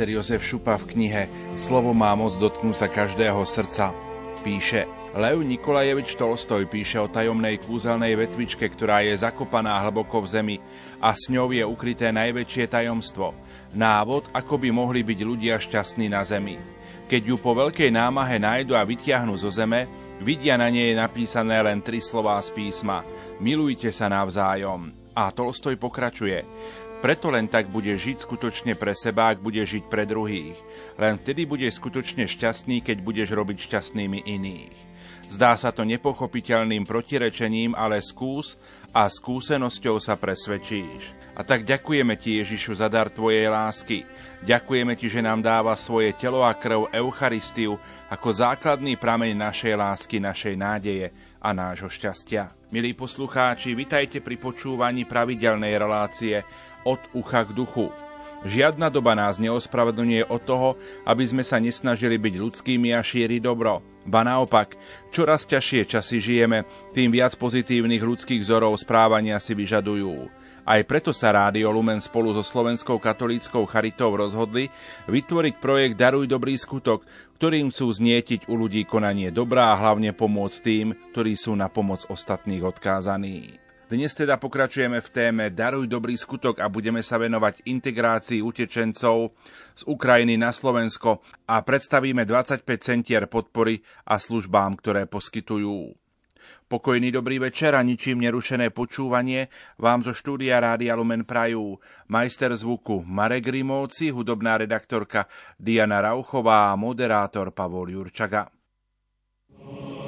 Páter Jozef Šupa v knihe Slovo má moc dotknúť sa každého srdca píše Lev Nikolajevič Tolstoj píše o tajomnej kúzelnej vetvičke, ktorá je zakopaná hlboko v zemi a s ňou je ukryté najväčšie tajomstvo. Návod, ako by mohli byť ľudia šťastní na zemi. Keď ju po veľkej námahe nájdu a vytiahnu zo zeme, vidia na nej napísané len tri slová z písma. Milujte sa navzájom. A Tolstoj pokračuje. Preto len tak bude žiť skutočne pre seba, ak bude žiť pre druhých. Len vtedy bude skutočne šťastný, keď budeš robiť šťastnými iných. Zdá sa to nepochopiteľným protirečením, ale skús a skúsenosťou sa presvedčíš. A tak ďakujeme Ti, Ježišu, za dar Tvojej lásky. Ďakujeme Ti, že nám dáva svoje telo a krv Eucharistiu ako základný prameň našej lásky, našej nádeje a nášho šťastia. Milí poslucháči, vitajte pri počúvaní pravidelnej relácie od ucha k duchu. Žiadna doba nás neospravedlňuje od toho, aby sme sa nesnažili byť ľudskými a šíriť dobro. Ba naopak, čoraz ťažšie časy žijeme, tým viac pozitívnych ľudských vzorov správania si vyžadujú. Aj preto sa Rádio Lumen spolu so Slovenskou katolíckou charitou rozhodli vytvoriť projekt Daruj dobrý skutok, ktorým chcú znietiť u ľudí konanie dobrá a hlavne pomôcť tým, ktorí sú na pomoc ostatných odkázaní. Dnes teda pokračujeme v téme Daruj dobrý skutok a budeme sa venovať integrácii utečencov z Ukrajiny na Slovensko a predstavíme 25 centier podpory a službám, ktoré poskytujú. Pokojný dobrý večer a ničím nerušené počúvanie vám zo štúdia Rádia Lumen Prajú. Majster zvuku Marek Rimovci, hudobná redaktorka Diana Rauchová a moderátor Pavol Jurčaga. Oh.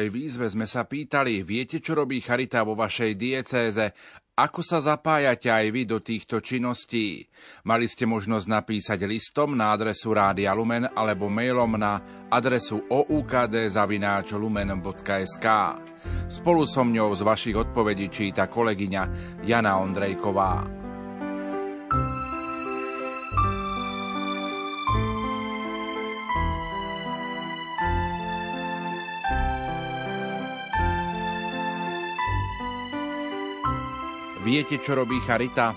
Uplynulej výzve sme sa pýtali, viete, čo robí Charita vo vašej diecéze? Ako sa zapájate aj vy do týchto činností? Mali ste možnosť napísať listom na adresu Rádia Lumen alebo mailom na adresu oukd.lumen.sk. Spolu so mňou z vašich odpovedí číta kolegyňa Jana Ondrejková. Viete, čo robí Charita?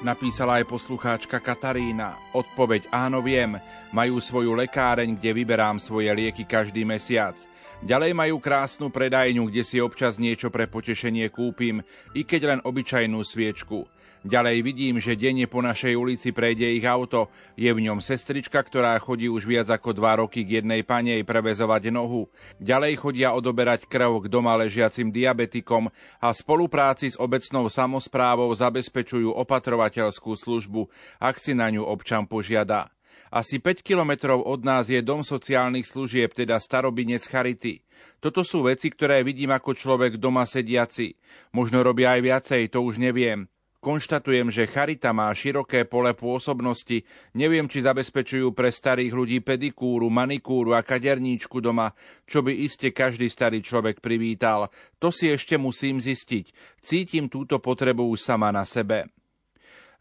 Napísala aj poslucháčka Katarína. Odpoveď áno viem. Majú svoju lekáreň, kde vyberám svoje lieky každý mesiac. Ďalej majú krásnu predajňu, kde si občas niečo pre potešenie kúpim, i keď len obyčajnú sviečku. Ďalej vidím, že denne po našej ulici prejde ich auto. Je v ňom sestrička, ktorá chodí už viac ako dva roky k jednej panej prevezovať nohu. Ďalej chodia odoberať krv k doma ležiacim diabetikom a spolupráci s obecnou samozprávou zabezpečujú opatrovateľskú službu, ak si na ňu občan požiada. Asi 5 kilometrov od nás je dom sociálnych služieb, teda starobinec Charity. Toto sú veci, ktoré vidím ako človek doma sediaci. Možno robia aj viacej, to už neviem. Konštatujem, že Charita má široké pole pôsobnosti. Neviem, či zabezpečujú pre starých ľudí pedikúru, manikúru a kaderníčku doma, čo by iste každý starý človek privítal. To si ešte musím zistiť. Cítim túto potrebu už sama na sebe.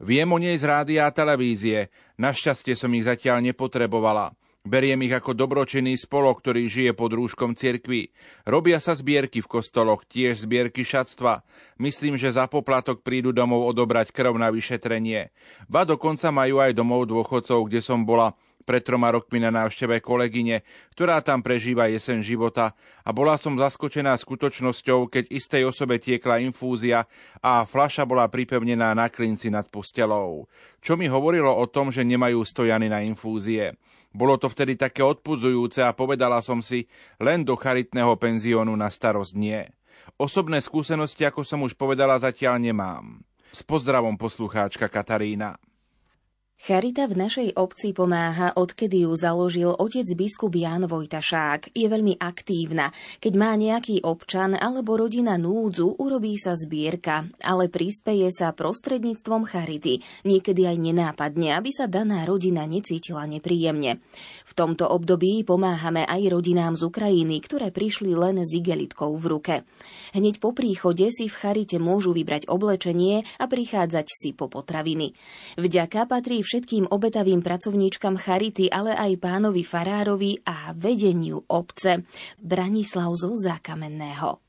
Viem o nej z rádia a televízie. Našťastie som ich zatiaľ nepotrebovala. Beriem ich ako dobročinný spolok, ktorý žije pod rúškom cirkvi. Robia sa zbierky v kostoloch, tiež zbierky šatstva. Myslím, že za poplatok prídu domov odobrať krv na vyšetrenie. Ba dokonca majú aj domov dôchodcov, kde som bola pred troma rokmi na návšteve kolegyne, ktorá tam prežíva jesen života a bola som zaskočená skutočnosťou, keď istej osobe tiekla infúzia a fľaša bola pripevnená na klinci nad postelou. Čo mi hovorilo o tom, že nemajú stojany na infúzie. Bolo to vtedy také odpudzujúce a povedala som si, len do charitného penziónu na starosť nie. Osobné skúsenosti, ako som už povedala, zatiaľ nemám. S pozdravom poslucháčka Katarína. Charita v našej obci pomáha, odkedy ju založil otec biskup Jan Vojtašák. Je veľmi aktívna. Keď má nejaký občan alebo rodina núdzu, urobí sa zbierka, ale prispeje sa prostredníctvom Charity. Niekedy aj nenápadne, aby sa daná rodina necítila nepríjemne. V tomto období pomáhame aj rodinám z Ukrajiny, ktoré prišli len s igelitkou v ruke. Hneď po príchode si v Charite môžu vybrať oblečenie a prichádzať si po potraviny. Vďaka patrí všetkým obetavým pracovníčkam Charity, ale aj pánovi Farárovi a vedeniu obce Branislav zo Zákamenného.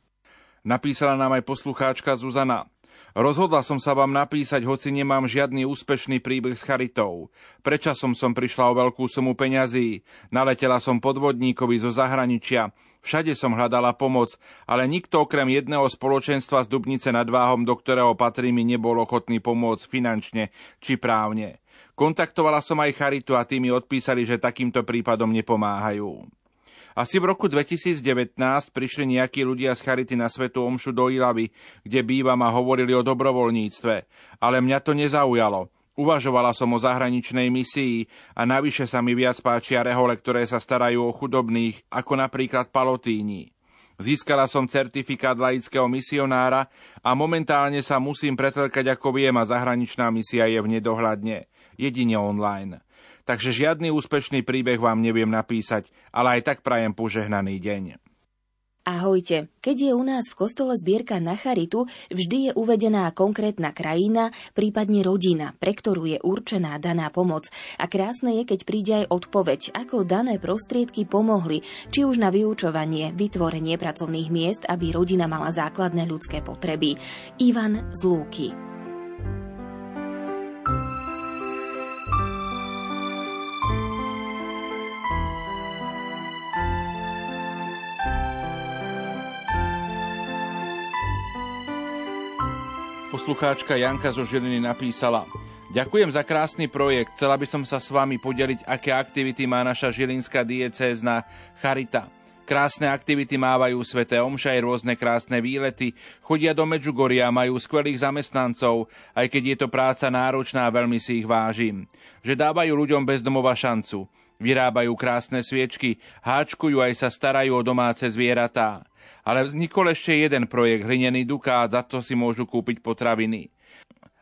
Napísala nám aj poslucháčka Zuzana. Rozhodla som sa vám napísať, hoci nemám žiadny úspešný príbeh s charitou. Prečasom som prišla o veľkú sumu peňazí. Naletela som podvodníkovi zo zahraničia. Všade som hľadala pomoc, ale nikto okrem jedného spoločenstva z Dubnice nad Váhom, do ktorého patrí mi, nebol ochotný pomôcť finančne či právne. Kontaktovala som aj Charitu a tí mi odpísali, že takýmto prípadom nepomáhajú. Asi v roku 2019 prišli nejakí ľudia z Charity na Svetu Omšu do Ilavy, kde bývam a hovorili o dobrovoľníctve. Ale mňa to nezaujalo. Uvažovala som o zahraničnej misii a navyše sa mi viac páčia rehole, ktoré sa starajú o chudobných, ako napríklad palotíni. Získala som certifikát laického misionára a momentálne sa musím pretlkať ako viem a zahraničná misia je v nedohľadne jedine online. Takže žiadny úspešný príbeh vám neviem napísať, ale aj tak prajem požehnaný deň. Ahojte. Keď je u nás v kostole zbierka na charitu, vždy je uvedená konkrétna krajina, prípadne rodina, pre ktorú je určená daná pomoc. A krásne je, keď príde aj odpoveď, ako dané prostriedky pomohli, či už na vyučovanie, vytvorenie pracovných miest, aby rodina mala základné ľudské potreby. Ivan z Lúky. Poslucháčka Janka zo Žiliny napísala Ďakujem za krásny projekt. Chcela by som sa s vami podeliť, aké aktivity má naša žilinská diecézna Charita. Krásne aktivity mávajú sveté omša aj rôzne krásne výlety, chodia do Medžugoria, majú skvelých zamestnancov, aj keď je to práca náročná, veľmi si ich vážim. Že dávajú ľuďom bez domova šancu. Vyrábajú krásne sviečky, háčkujú aj sa starajú o domáce zvieratá. Ale vznikol ešte jeden projekt Hlinený dukát, za to si môžu kúpiť potraviny.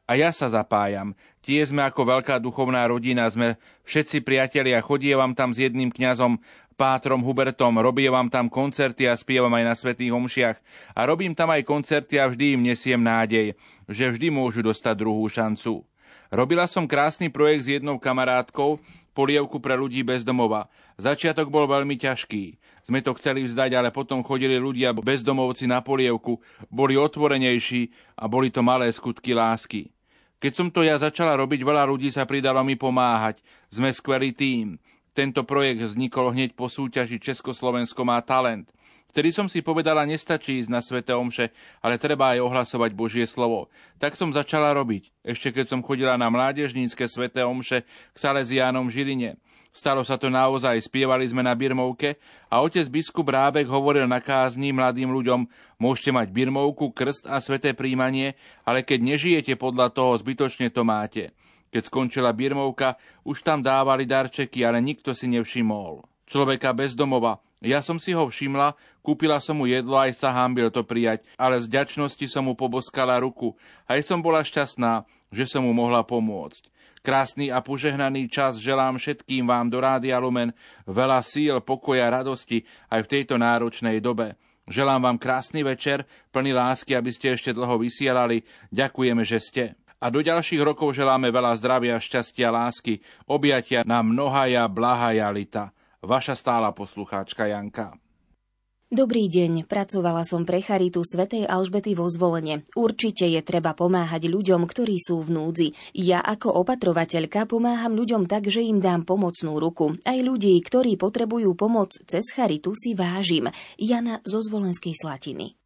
A ja sa zapájam. Tie sme ako veľká duchovná rodina, sme všetci priatelia, chodievam tam s jedným kňazom, Pátrom Hubertom, robievam tam koncerty a spievam aj na svetých homšiach. A robím tam aj koncerty a vždy im nesiem nádej, že vždy môžu dostať druhú šancu. Robila som krásny projekt s jednou kamarátkou, polievku pre ľudí bez domova. Začiatok bol veľmi ťažký. Sme to chceli vzdať, ale potom chodili ľudia bezdomovci na polievku, boli otvorenejší a boli to malé skutky lásky. Keď som to ja začala robiť, veľa ľudí sa pridalo mi pomáhať. Sme skvelý tým. Tento projekt vznikol hneď po súťaži Československo má talent. Vtedy som si povedala, nestačí ísť na Svete Omše, ale treba aj ohlasovať Božie slovo. Tak som začala robiť, ešte keď som chodila na mládežnícke Svete Omše k Salesiánom Žiline. Stalo sa to naozaj, spievali sme na Birmovke a otec biskup Rábek hovoril na kázni mladým ľuďom, môžete mať Birmovku, krst a sveté príjmanie, ale keď nežijete podľa toho, zbytočne to máte. Keď skončila Birmovka, už tam dávali darčeky, ale nikto si nevšimol. Človeka bez domova, ja som si ho všimla, kúpila som mu jedlo, aj sa hámbil to prijať, ale z ďačnosti som mu poboskala ruku. Aj som bola šťastná, že som mu mohla pomôcť. Krásny a požehnaný čas želám všetkým vám do Rádia Lumen, veľa síl, pokoja, radosti aj v tejto náročnej dobe. Želám vám krásny večer, plný lásky, aby ste ešte dlho vysielali. Ďakujeme, že ste. A do ďalších rokov želáme veľa zdravia, šťastia, lásky, objatia na mnohaja, blahaja lita. Vaša stála poslucháčka Janka. Dobrý deň, pracovala som pre Charitu svätej Alžbety vo zvolenie. Určite je treba pomáhať ľuďom, ktorí sú v núdzi. Ja ako opatrovateľka pomáham ľuďom tak, že im dám pomocnú ruku. Aj ľudí, ktorí potrebujú pomoc cez Charitu si vážim. Jana zo Zvolenskej Slatiny.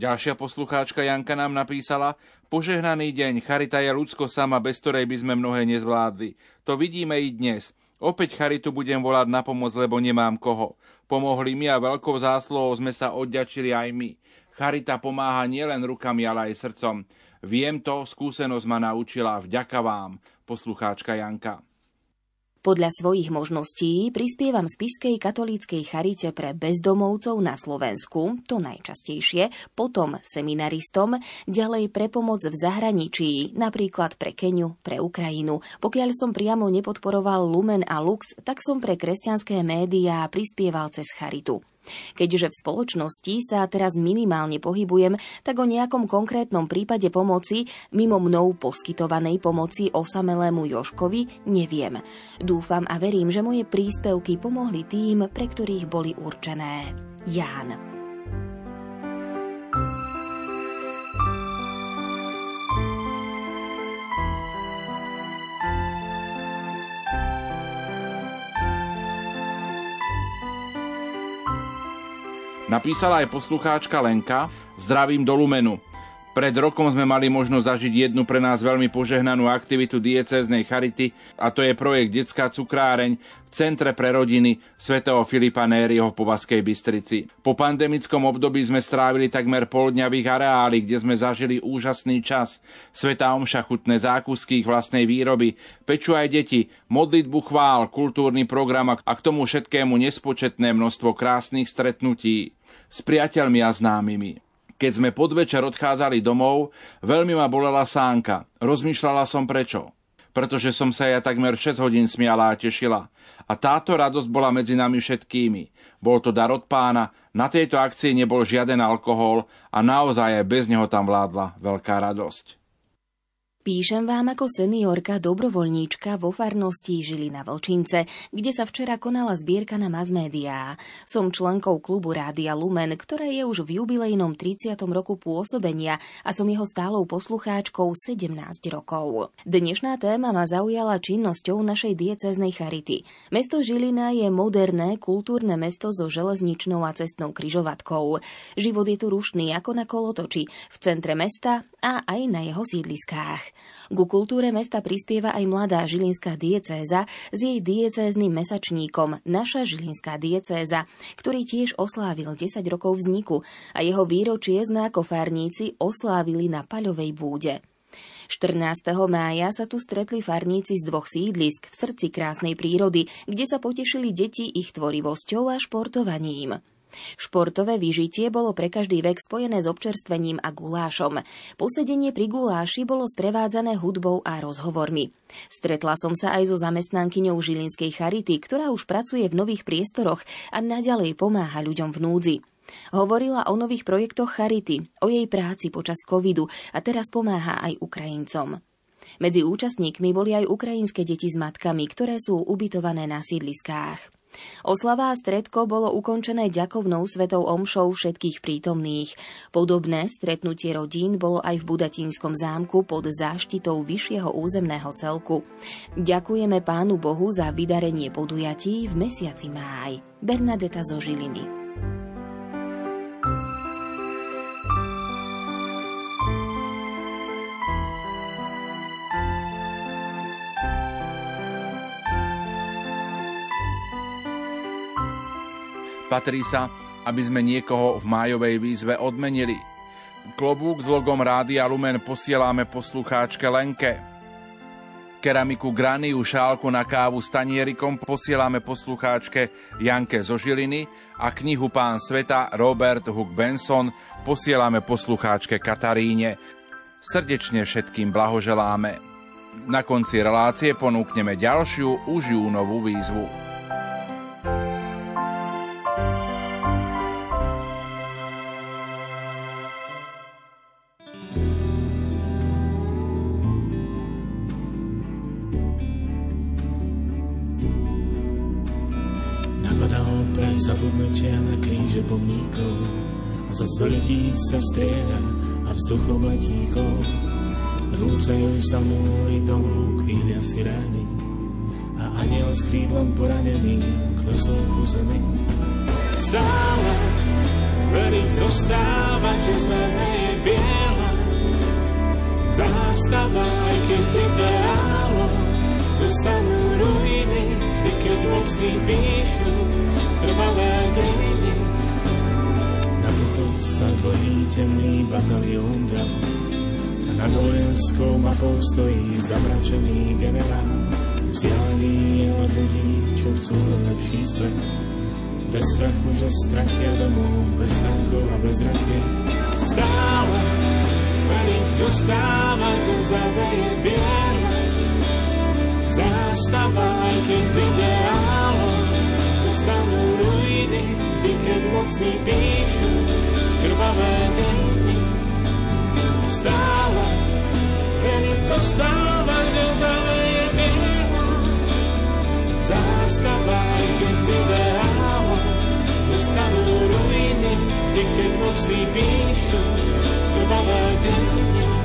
Ďalšia poslucháčka Janka nám napísala Požehnaný deň, Charita je ľudsko sama, bez ktorej by sme mnohé nezvládli. To vidíme i dnes. Opäť charitu budem volať na pomoc, lebo nemám koho. Pomohli mi a veľkou zásluhou sme sa odďačili aj my. Charita pomáha nielen rukami, ale aj srdcom. Viem to, skúsenosť ma naučila. Vďaka vám, poslucháčka Janka. Podľa svojich možností prispievam Spišskej katolíckej charite pre bezdomovcov na Slovensku, to najčastejšie, potom seminaristom, ďalej pre pomoc v zahraničí, napríklad pre Keniu, pre Ukrajinu. Pokiaľ som priamo nepodporoval Lumen a Lux, tak som pre kresťanské médiá prispieval cez charitu. Keďže v spoločnosti sa teraz minimálne pohybujem, tak o nejakom konkrétnom prípade pomoci mimo mnou poskytovanej pomoci osamelému Joškovi neviem. Dúfam a verím, že moje príspevky pomohli tým, pre ktorých boli určené. Ján. Napísala aj poslucháčka Lenka, zdravím do Lumenu. Pred rokom sme mali možnosť zažiť jednu pre nás veľmi požehnanú aktivitu diecéznej charity a to je projekt Detská cukráreň v Centre pre rodiny svätého Filipa Nériho po Vaskej Bystrici. Po pandemickom období sme strávili takmer pol dňa v ich areáli, kde sme zažili úžasný čas. Sveta omša chutné zákusky ich vlastnej výroby, peču aj deti, modlitbu chvál, kultúrny program a k tomu všetkému nespočetné množstvo krásnych stretnutí s priateľmi a známymi. Keď sme podvečer odchádzali domov, veľmi ma bolela sánka. Rozmýšľala som prečo. Pretože som sa ja takmer 6 hodín smiala a tešila. A táto radosť bola medzi nami všetkými. Bol to dar od pána, na tejto akcii nebol žiaden alkohol a naozaj aj bez neho tam vládla veľká radosť. Píšem vám ako seniorka dobrovoľníčka vo farnosti Žilina Vlčince, kde sa včera konala zbierka na mass. Som členkou klubu Rádia Lumen, ktoré je už v jubilejnom 30. roku pôsobenia a som jeho stálou poslucháčkou 17 rokov. Dnešná téma ma zaujala činnosťou našej dieceznej charity. Mesto Žilina je moderné kultúrne mesto so železničnou a cestnou kryžovatkou. Život je tu rušný ako na kolotoči, v centre mesta a aj na jeho sídliskách. Ku kultúre mesta prispieva aj mladá žilinská diecéza s jej diecézným mesačníkom Naša žilinská diecéza, ktorý tiež oslávil 10 rokov vzniku a jeho výročie sme ako farníci oslávili na Paľovej búde. 14. mája sa tu stretli farníci z dvoch sídlisk v srdci krásnej prírody, kde sa potešili deti ich tvorivosťou a športovaním. Športové vyžitie bolo pre každý vek spojené s občerstvením a gulášom. Posedenie pri guláši bolo sprevádzané hudbou a rozhovormi. Stretla som sa aj so zamestnankyňou Žilinskej charity, ktorá už pracuje v nových priestoroch a naďalej pomáha ľuďom v núdzi. Hovorila o nových projektoch Charity, o jej práci počas covidu a teraz pomáha aj Ukrajincom. Medzi účastníkmi boli aj ukrajinské deti s matkami, ktoré sú ubytované na sídliskách. Oslava a stredko bolo ukončené ďakovnou svetou omšou všetkých prítomných. Podobné stretnutie rodín bolo aj v Budatínskom zámku pod záštitou vyššieho územného celku. Ďakujeme Pánu Bohu za vydarenie podujatí v mesiaci máj. Bernadeta zo Žiliny. Patrí sa, aby sme niekoho v májovej výzve odmenili. Klobúk s logom Rádia Lumen posielame poslucháčke Lenke. Keramiku Graniu šálku na kávu s tanierikom posielame poslucháčke Janke zo Žiliny a knihu Pán sveta Robert Hug Benson posielame poslucháčke Kataríne. Srdečne všetkým blahoželáme. Na konci relácie ponúkneme ďalšiu už júnovú výzvu. Pomníkov. Za sto ľudí sa strieda a vzduchom letíkov. Rúcajú sa múry domov, chvíľa si ráni. A aniel s krídlom poranený klesol ku zemi. Stále veriť zostáva, že zeme je biela. Zástava, aj keď ideálo, zostanú ruiny, vždy keď mocní píšu krvavé dejiny. Sa dlhý temný batalión dal nad vojenskou mapou stojí zamračený generál. Vzdialený je od ľudí, čo chcú lepší svet. Bez strachu, že stratia domov, bez tankov a bez rakiet. Stále veriť zostáva, že zaveje biele. Zástava, aj keď ideálom zostanú ruiny, vždy keď mocní píšu krvavé dejiny. Stále veriť zostáva, že zaveje bielo. Zástava, aj keď z ideálom zostanú ruiny, vždy keď mocní píšu krvavé dejiny.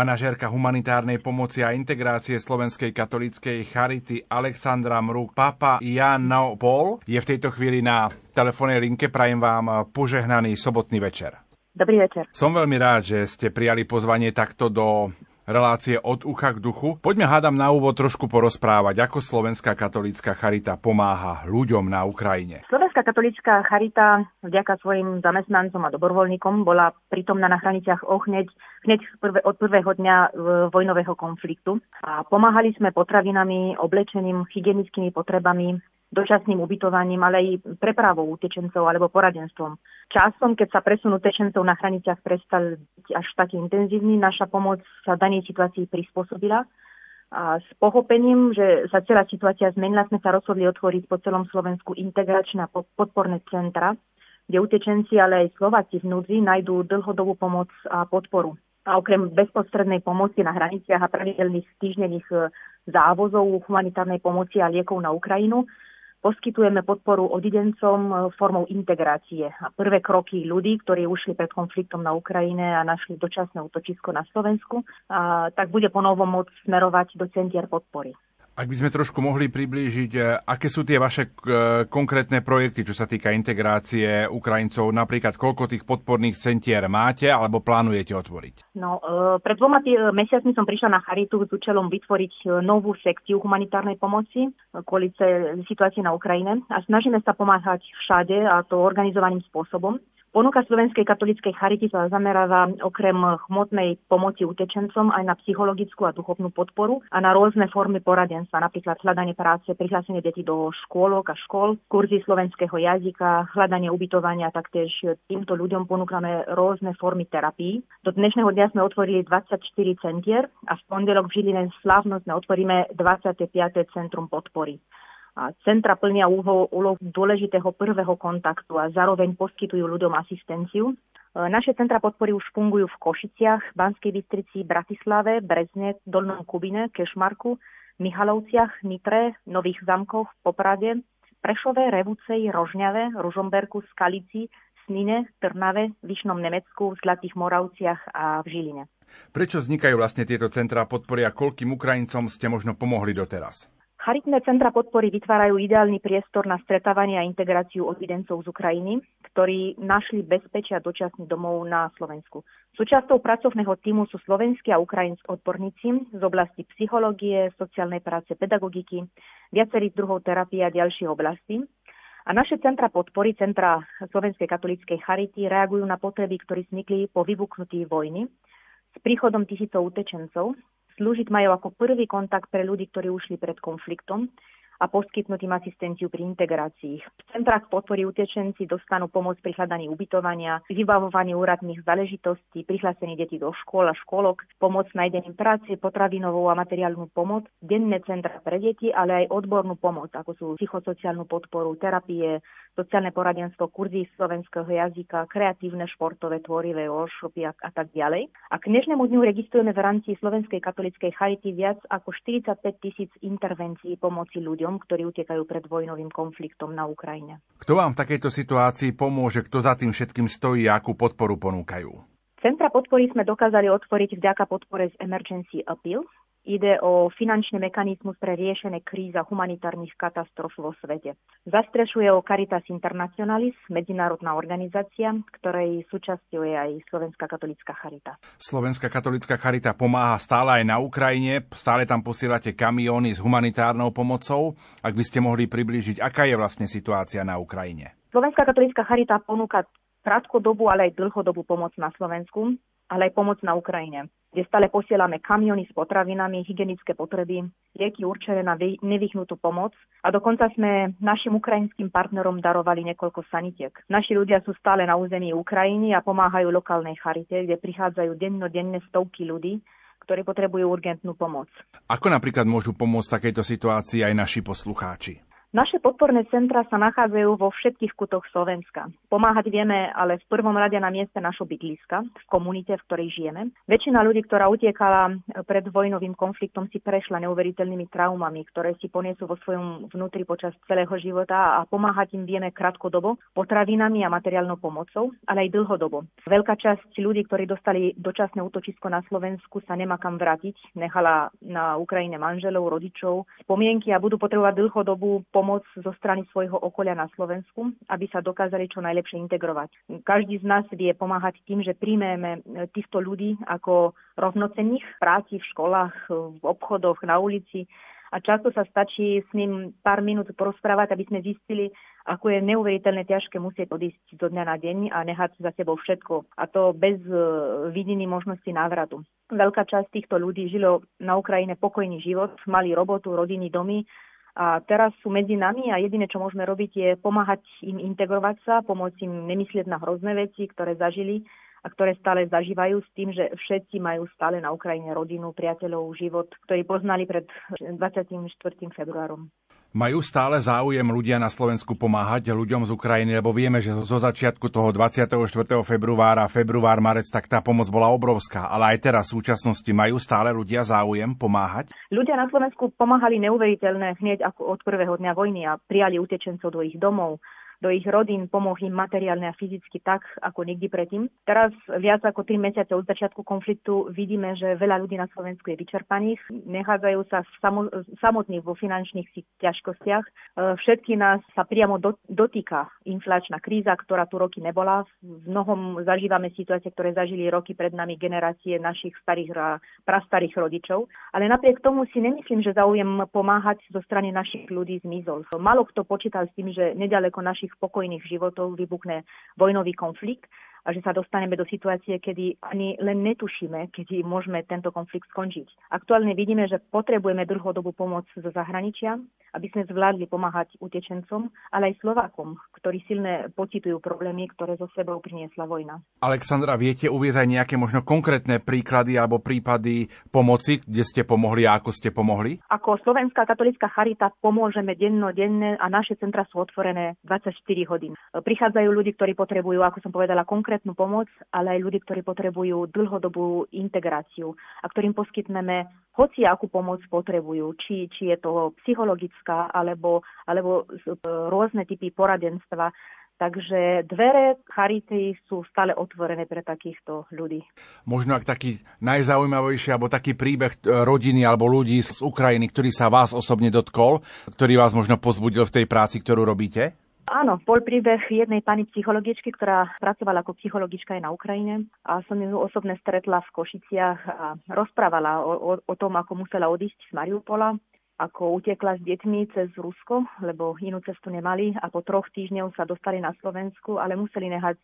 Manažérka humanitárnej pomoci a integrácie Slovenskej katolíckej charity Alexandra Mruk Papa Jan Paul je v tejto chvíli na telefónnej linke. Prajem vám požehnaný sobotný večer. Dobrý večer. Som veľmi rád, že ste prijali pozvanie takto do relácie od ucha k duchu. Poďme hádam na úvod trošku porozprávať, ako Slovenská katolícka charita pomáha ľuďom na Ukrajine. Slovenská katolícka charita vďaka svojim zamestnancom a dobrovoľníkom bola prítomná na hraniciach ohneď hneď prvé, od prvého dňa e, vojnového konfliktu. A pomáhali sme potravinami, oblečením, hygienickými potrebami, dočasným ubytovaním, ale aj prepravou utečencov alebo poradenstvom. Časom, keď sa presunú utečencov na hraniciach prestal byť až taký intenzívny, naša pomoc sa danej situácii prispôsobila. A s pochopením, že sa celá situácia zmenila, sme sa rozhodli otvoriť po celom Slovensku integračné podporné centra, kde utečenci, ale aj Slováci v núdzi nájdú dlhodobú pomoc a podporu. A okrem bezprostrednej pomoci na hraniciach a pravidelných týždenných e, závozov humanitárnej pomoci a liekov na Ukrajinu, poskytujeme podporu odidencom e, formou integrácie. A prvé kroky ľudí, ktorí ušli pred konfliktom na Ukrajine a našli dočasné útočisko na Slovensku, tak bude ponovom môcť smerovať do centier podpory. Ak by sme trošku mohli priblížiť, e, aké sú tie vaše e, konkrétne projekty, čo sa týka integrácie Ukrajincov, napríklad koľko tých podporných centier máte alebo plánujete otvoriť? No, e, pred dvoma mesiacmi som prišla na Charitu s účelom vytvoriť novú sekciu humanitárnej pomoci kvôli situácii na Ukrajine a snažíme sa pomáhať všade a to organizovaným spôsobom. Ponuka Slovenskej katolíckej charity sa zameráva okrem chmotnej pomoci utečencom aj na psychologickú a duchovnú podporu a na rôzne formy poradenstva, napríklad hľadanie práce, prihlásenie detí do škôlok a škôl, kurzy slovenského jazyka, hľadanie ubytovania, taktiež týmto ľuďom ponúkame rôzne formy terapii. Do dnešného dňa sme otvorili 24 centier a v pondelok v Žiline slávnostne otvoríme 25. centrum podpory. Centra plnia úlohu dôležitého prvého kontaktu a zároveň poskytujú ľuďom asistenciu. E, naše centra podpory už fungujú v Košiciach, Banskej Bystrici, Bratislave, Brezne, Dolnom Kubine, Kešmarku, Michalovciach, Nitre, Nových Zamkoch, Poprade, Prešove, Revúcej, Rožňave, Ružomberku, Skalici, Snine, Trnave, Vyšnom Nemecku, v Zlatých Moravciach a v Žiline. Prečo vznikajú vlastne tieto centrá podpory a koľkým Ukrajincom ste možno pomohli doteraz? Charitné centra podpory vytvárajú ideálny priestor na stretávanie a integráciu odidencov z Ukrajiny, ktorí našli bezpečia dočasný domov na Slovensku. Súčasťou pracovného týmu sú slovenskí a ukrajinskí odborníci z oblasti psychológie, sociálnej práce, pedagogiky, viacerých druhov terapie a ďalších oblastí. A naše centra podpory, centra Slovenskej katolíckej charity, reagujú na potreby, ktoré vznikli po vyvuknutí vojny s príchodom tisícov utečencov, Slúžiť majú ako prvý kontakt pre ľudí, ktorí ušli pred konfliktom a poskytnúť im asistenciu pri integrácii. V centrách podpory utečenci dostanú pomoc pri hľadaní ubytovania, vybavovaní úradných záležitostí, prihlásení detí do škôl a školok, pomoc nájdením práce, potravinovú a materiálnu pomoc, denné centra pre deti, ale aj odbornú pomoc, ako sú psychosociálnu podporu, terapie, sociálne poradenstvo, kurzy slovenského jazyka, kreatívne, športové, tvorivé workshopy a, a tak ďalej. A k dnešnému dňu registrujeme v rámci Slovenskej katolíckej charity viac ako 45 tisíc intervencií pomoci ľuďom, ktorí utekajú pred vojnovým konfliktom na Ukrajine. Kto vám v takejto situácii pomôže, kto za tým všetkým stojí a akú podporu ponúkajú? Centra podpory sme dokázali otvoriť vďaka podpore z Emergency Appeal, Ide o finančný mechanizmus pre riešenie kríza humanitárnych katastrof vo svete. Zastrešuje o Caritas Internationalis, medzinárodná organizácia, ktorej súčasťou je aj Slovenská katolická charita. Slovenská katolická charita pomáha stále aj na Ukrajine, stále tam posielate kamióny s humanitárnou pomocou. Ak by ste mohli priblížiť, aká je vlastne situácia na Ukrajine? Slovenská katolická charita ponúka krátkodobú, ale aj dlhodobú pomoc na Slovensku ale aj pomoc na Ukrajine, kde stále posielame kamiony s potravinami, hygienické potreby, lieky určené na nevyhnutú pomoc a dokonca sme našim ukrajinským partnerom darovali niekoľko sanitiek. Naši ľudia sú stále na území Ukrajiny a pomáhajú lokálnej charite, kde prichádzajú dennodenne stovky ľudí, ktorí potrebujú urgentnú pomoc. Ako napríklad môžu pomôcť takejto situácii aj naši poslucháči? Naše podporné centra sa nachádzajú vo všetkých kutoch Slovenska. Pomáhať vieme ale v prvom rade na mieste našho bydliska, v komunite, v ktorej žijeme. Väčšina ľudí, ktorá utiekala pred vojnovým konfliktom, si prešla neuveriteľnými traumami, ktoré si poniesú vo svojom vnútri počas celého života a pomáhať im vieme krátkodobo potravinami a materiálnou pomocou, ale aj dlhodobo. Veľká časť ľudí, ktorí dostali dočasné útočisko na Slovensku, sa nemá kam vrátiť. Nechala na Ukrajine manželov, rodičov, spomienky a budú potrebovať dlhodobú pomoc zo strany svojho okolia na Slovensku, aby sa dokázali čo najlepšie integrovať. Každý z nás vie pomáhať tým, že príjmeme týchto ľudí ako rovnocenných v práci, v školách, v obchodoch, na ulici, a často sa stačí s ním pár minút porozprávať, aby sme zistili, ako je neuveriteľne ťažké musieť odísť do dňa na deň a nehať za sebou všetko. A to bez e, vidiny možnosti návratu. Veľká časť týchto ľudí žilo na Ukrajine pokojný život, mali robotu, rodiny, domy a teraz sú medzi nami a jediné, čo môžeme robiť, je pomáhať im integrovať sa, pomôcť im nemyslieť na hrozné veci, ktoré zažili a ktoré stále zažívajú s tým, že všetci majú stále na Ukrajine rodinu, priateľov, život, ktorý poznali pred 24. februárom. Majú stále záujem ľudia na Slovensku pomáhať ľuďom z Ukrajiny, lebo vieme, že zo začiatku toho 24. februára, február, marec, tak tá pomoc bola obrovská. Ale aj teraz v súčasnosti majú stále ľudia záujem pomáhať? Ľudia na Slovensku pomáhali neuveriteľné hneď ako od prvého dňa vojny a prijali utečencov do ich domov do ich rodín, pomohli im materiálne a fyzicky tak, ako nikdy predtým. Teraz viac ako 3 mesiace od začiatku konfliktu vidíme, že veľa ľudí na Slovensku je vyčerpaných, nechádzajú sa samotní vo finančných ťažkostiach. E, všetky nás sa priamo dotýka inflačná kríza, ktorá tu roky nebola. V mnohom zažívame situácie, ktoré zažili roky pred nami generácie našich starých a prastarých rodičov. Ale napriek tomu si nemyslím, že záujem pomáhať zo strany našich ľudí zmizol. Malo kto počítal s tým, že nedaleko našich našich pokojných životov vybuchne vojnový konflikt a že sa dostaneme do situácie, kedy ani len netušíme, kedy môžeme tento konflikt skončiť. Aktuálne vidíme, že potrebujeme dlhodobú pomoc zo zahraničia, aby sme zvládli pomáhať utečencom, ale aj Slovákom, ktorí silne pocitujú problémy, ktoré zo sebou priniesla vojna. Alexandra, viete uvieť aj nejaké možno konkrétne príklady alebo prípady pomoci, kde ste pomohli a ako ste pomohli? Ako Slovenská katolická charita pomôžeme denne a naše centra sú otvorené 24 hodín. Prichádzajú ľudí, ktorí potrebujú, ako som povedala, konkrétnu pomoc, ale aj ľudí, ktorí potrebujú dlhodobú integráciu a ktorým poskytneme hoci akú pomoc potrebujú, či, či je to psychologická alebo, alebo rôzne typy poradenstva. Takže dvere Charity sú stále otvorené pre takýchto ľudí. Možno ak taký najzaujímavejší alebo taký príbeh e, rodiny alebo ľudí z Ukrajiny, ktorý sa vás osobne dotkol, ktorý vás možno pozbudil v tej práci, ktorú robíte? Áno, bol príbeh jednej pani psychologičky, ktorá pracovala ako psychologička aj na Ukrajine a som ju osobne stretla v Košiciach a rozprávala o, o, o tom, ako musela odísť z Mariupola ako utekla s deťmi cez Rusko, lebo inú cestu nemali a po troch týždňoch sa dostali na Slovensku, ale museli nehať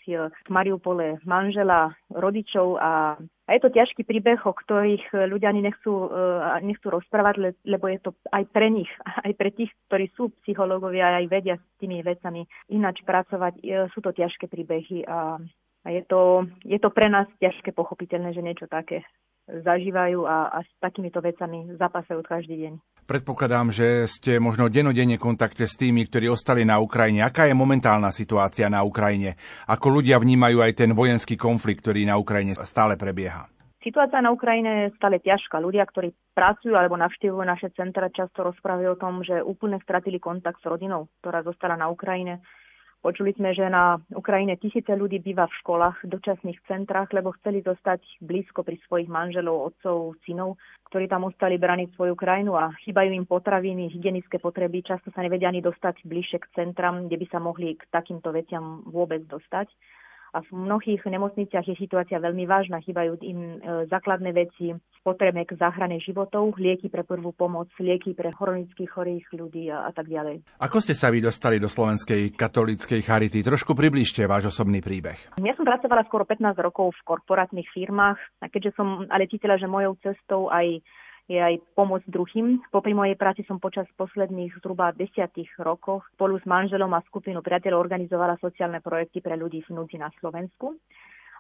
v Mariupole manžela, rodičov a a je to ťažký príbeh, o ktorých ľudia ani nechcú, uh, nechcú rozprávať, lebo je to aj pre nich, aj pre tých, ktorí sú psychológovia a aj vedia s tými vecami ináč pracovať. Sú to ťažké príbehy a, a je, to, je to pre nás ťažké pochopiteľné, že niečo také zažívajú a, a s takýmito vecami zapasajú každý deň. Predpokladám, že ste možno denodenne kontakte s tými, ktorí ostali na Ukrajine. Aká je momentálna situácia na Ukrajine? Ako ľudia vnímajú aj ten vojenský konflikt, ktorý na Ukrajine stále prebieha? Situácia na Ukrajine je stále ťažká. Ľudia, ktorí pracujú alebo navštevujú naše centra, často rozprávajú o tom, že úplne stratili kontakt s rodinou, ktorá zostala na Ukrajine Počuli sme, že na Ukrajine tisíce ľudí býva v školách, dočasných centrách, lebo chceli zostať blízko pri svojich manželov, otcov, synov, ktorí tam ostali braniť svoju krajinu a chýbajú im potraviny, hygienické potreby. Často sa nevedia ani dostať bližšie k centram, kde by sa mohli k takýmto veciam vôbec dostať a v mnohých nemocniciach je situácia veľmi vážna. Chýbajú im e, základné veci, potrebe k záchrane životov, lieky pre prvú pomoc, lieky pre chronických chorých ľudí a, a tak ďalej. Ako ste sa vy dostali do Slovenskej katolíckej charity? Trošku približte váš osobný príbeh. Ja som pracovala skoro 15 rokov v korporátnych firmách a keďže som ale cítila, že mojou cestou aj je aj pomoc druhým. Popri mojej práci som počas posledných zhruba desiatých rokoch spolu s manželom a skupinu priateľov organizovala sociálne projekty pre ľudí v núdzi na Slovensku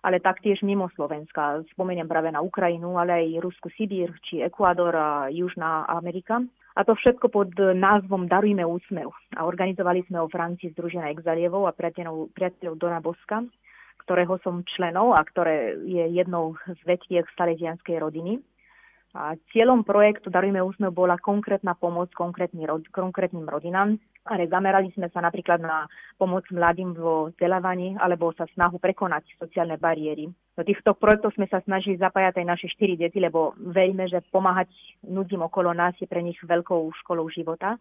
ale taktiež mimo Slovenska. Spomeniem práve na Ukrajinu, ale aj Rusku Sibír, či Ekvádor a Južná Amerika. A to všetko pod názvom Darujme úsmev. A organizovali sme o Francii Združená Exalievou a priateľov, priateľov Dona Boska, ktorého som členou a ktoré je jednou z vetviek salesianskej rodiny. A cieľom projektu Darujme úsmev bola konkrétna pomoc konkrétnym rodinám, ale zamerali sme sa napríklad na pomoc mladým vo vzdelávaní alebo sa snahu prekonať sociálne bariéry. Do týchto projektov sme sa snažili zapájať aj naše štyri deti, lebo veríme, že pomáhať ľuďom okolo nás je pre nich veľkou školou života.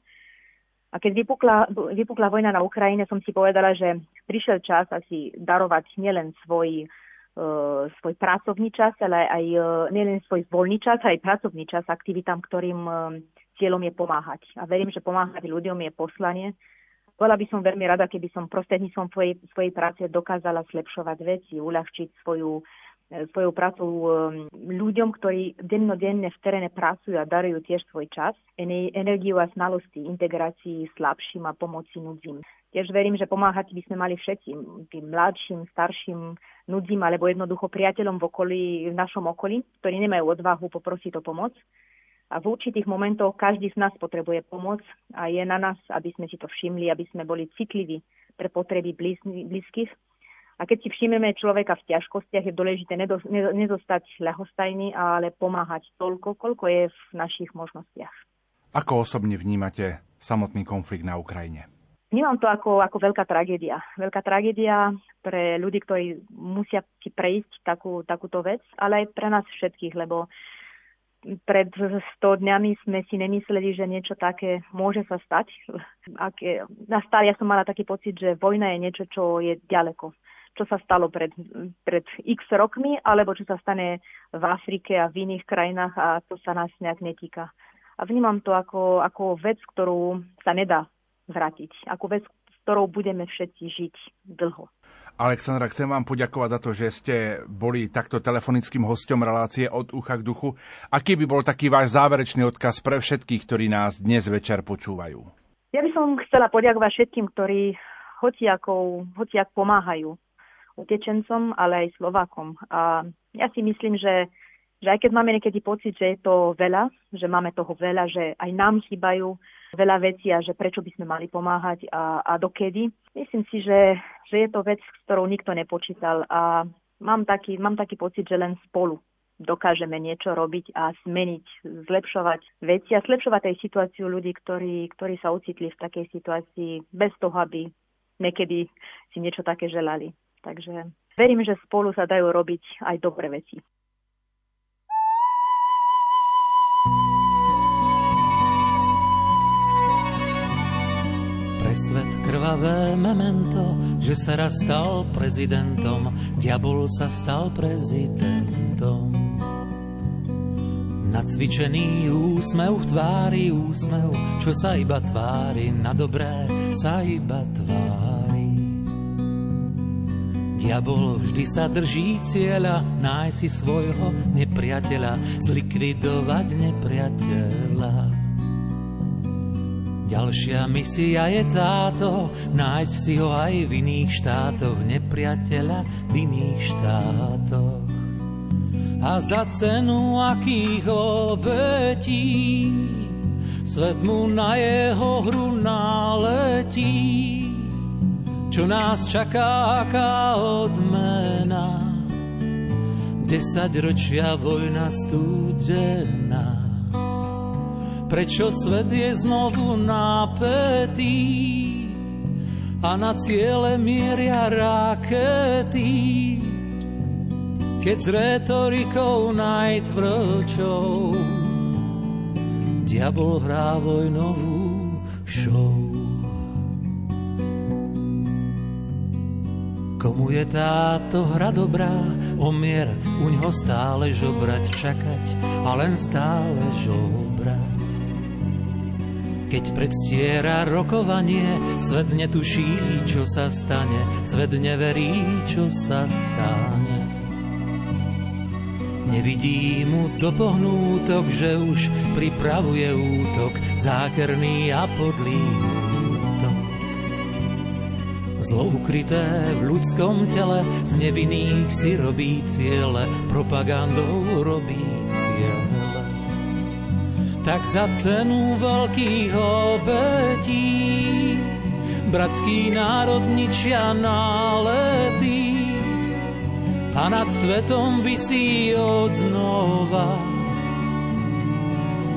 A keď vypukla, vypukla vojna na Ukrajine, som si povedala, že prišiel čas asi darovať nielen svoj svoj pracovný čas, ale aj e, nielen svoj voľný čas, aj pracovný čas aktivitám, ktorým e, cieľom je pomáhať. A verím, že pomáhať ľuďom je poslanie. Bola by som veľmi rada, keby som prostredníctvom svojej, svojej práce dokázala zlepšovať veci, uľahčiť svoju, svojou prácou ľuďom, ktorí dennodenne v teréne pracujú a darujú tiež svoj čas, energiu a znalosti, integrácii slabším a pomoci núdzim. Tiež verím, že pomáhať by sme mali všetci, tým mladším, starším, nudzím alebo jednoducho priateľom v, okolí, v našom okolí, ktorí nemajú odvahu poprosiť o pomoc. A v určitých momentoch každý z nás potrebuje pomoc a je na nás, aby sme si to všimli, aby sme boli citliví pre potreby blízkych. A keď si všimeme človeka v ťažkostiach, je dôležité nezostať ľahostajný, ale pomáhať toľko, koľko je v našich možnostiach. Ako osobne vnímate samotný konflikt na Ukrajine? Vnímam to ako, ako veľká tragédia. Veľká tragédia pre ľudí, ktorí musia si prejsť takú, takúto vec, ale aj pre nás všetkých, lebo pred 100 dňami sme si nemysleli, že niečo také môže sa stať. Ak je, nastal, ja som mala taký pocit, že vojna je niečo, čo je ďaleko. Čo sa stalo pred, pred x rokmi, alebo čo sa stane v Afrike a v iných krajinách a to sa nás nejak netýka. A vnímam to ako, ako vec, ktorú sa nedá vrátiť. Ako vec, s ktorou budeme všetci žiť dlho. Alexandra, chcem vám poďakovať za to, že ste boli takto telefonickým hostom relácie od ucha k duchu. Aký by bol taký váš záverečný odkaz pre všetkých, ktorí nás dnes večer počúvajú? Ja by som chcela poďakovať všetkým, ktorí hociakou, hociak pomáhajú utečencom, ale aj Slovákom. A ja si myslím, že, že aj keď máme niekedy pocit, že je to veľa, že máme toho veľa, že aj nám chýbajú veľa vecí a že prečo by sme mali pomáhať a, a dokedy. Myslím si, že, že je to vec, s ktorou nikto nepočítal a mám taký, mám taký pocit, že len spolu dokážeme niečo robiť a zmeniť, zlepšovať veci a zlepšovať aj situáciu ľudí, ktorí, ktorí sa ocitli v takej situácii bez toho, aby niekedy si niečo také želali. Takže verím, že spolu sa dajú robiť aj dobré veci. Svet krvavé memento, že sa raz stal prezidentom, diabol sa stal prezidentom. Nacvičený úsmev v tvári, úsmev, čo sa iba tvári, na dobré sa iba tvári. Diabol vždy sa drží cieľa, nájsť si svojho nepriateľa, zlikvidovať nepriateľa. Ďalšia misia je táto, nájsť si ho aj v iných štátoch, nepriateľa v iných štátoch. A za cenu akých obetí, svet mu na jeho hru naletí. Čo nás čaká, aká odmena, desať ročia vojna studená prečo svet je znovu napätý a na ciele mieria rakety. Keď s retorikou najtvrdšou diabol hrá vojnovú show. Komu je táto hra dobrá, omier u ňoho stále žobrať, čakať a len stále žobrať. Keď predstiera rokovanie, svet netuší, čo sa stane, svet neverí, čo sa stane. Nevidí mu do pohnútok, že už pripravuje útok, zákerný a podlý útok. Zlo ukryté v ľudskom tele, z nevinných si robí ciele, propagandou robí tak za cenu veľkých obetí bratský národ ničia nálety a nad svetom vysí od znova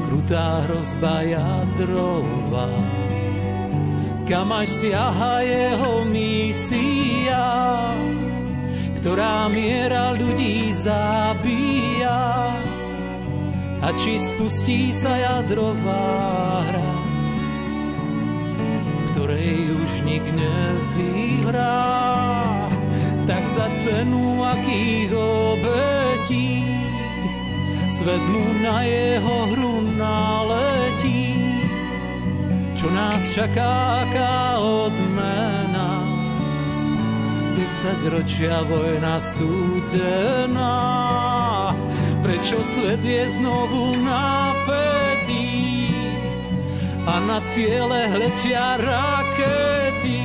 krutá hrozba jadrová. Kam až siaha jeho misia, ktorá miera ľudí zabíja a či spustí sa jadrová hra, v ktorej už nik nevyhrá, tak za cenu akých obetí svet mu na jeho hru naletí. Čo nás čaká, aká odmena, desať ročia vojna studená prečo svet je znovu napätý a na ciele hletia rakety.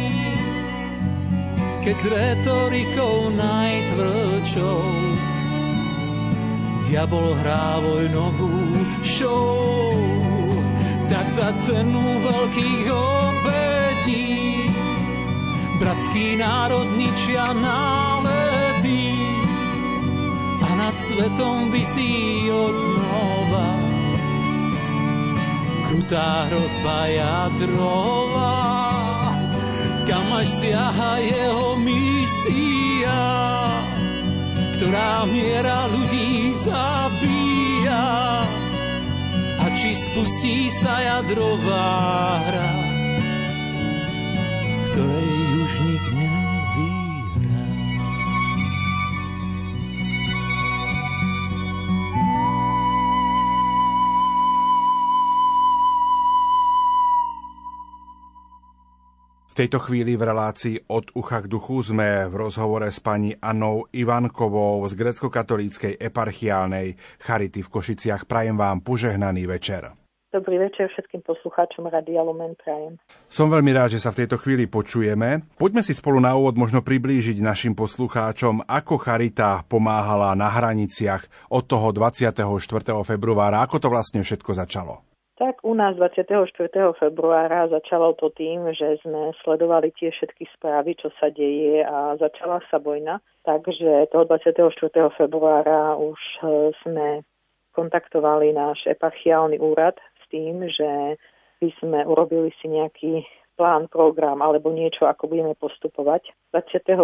Keď s retorikou najtvrdšou diabol hrá vojnovú show. tak za cenu veľkých obetí. Bratský národ ničia nálety a nad svetom vysí odznova. Krutá hrozba jadrová, kam až siaha jeho misia, ktorá miera ľudí zabíja či spustí sa jadrová hra, V tejto chvíli v relácii od ucha k duchu sme v rozhovore s pani Anou Ivankovou z grecko-katolíckej eparchiálnej Charity v Košiciach. Prajem vám požehnaný večer. Dobrý večer všetkým poslucháčom Radia Lumen Prajem. Som veľmi rád, že sa v tejto chvíli počujeme. Poďme si spolu na úvod možno priblížiť našim poslucháčom, ako Charita pomáhala na hraniciach od toho 24. februára. Ako to vlastne všetko začalo? Tak u nás 24. februára začalo to tým, že sme sledovali tie všetky správy, čo sa deje a začala sa vojna. Takže toho 24. februára už e, sme kontaktovali náš eparchiálny úrad s tým, že by sme urobili si nejaký plán, program alebo niečo, ako budeme postupovať. 25.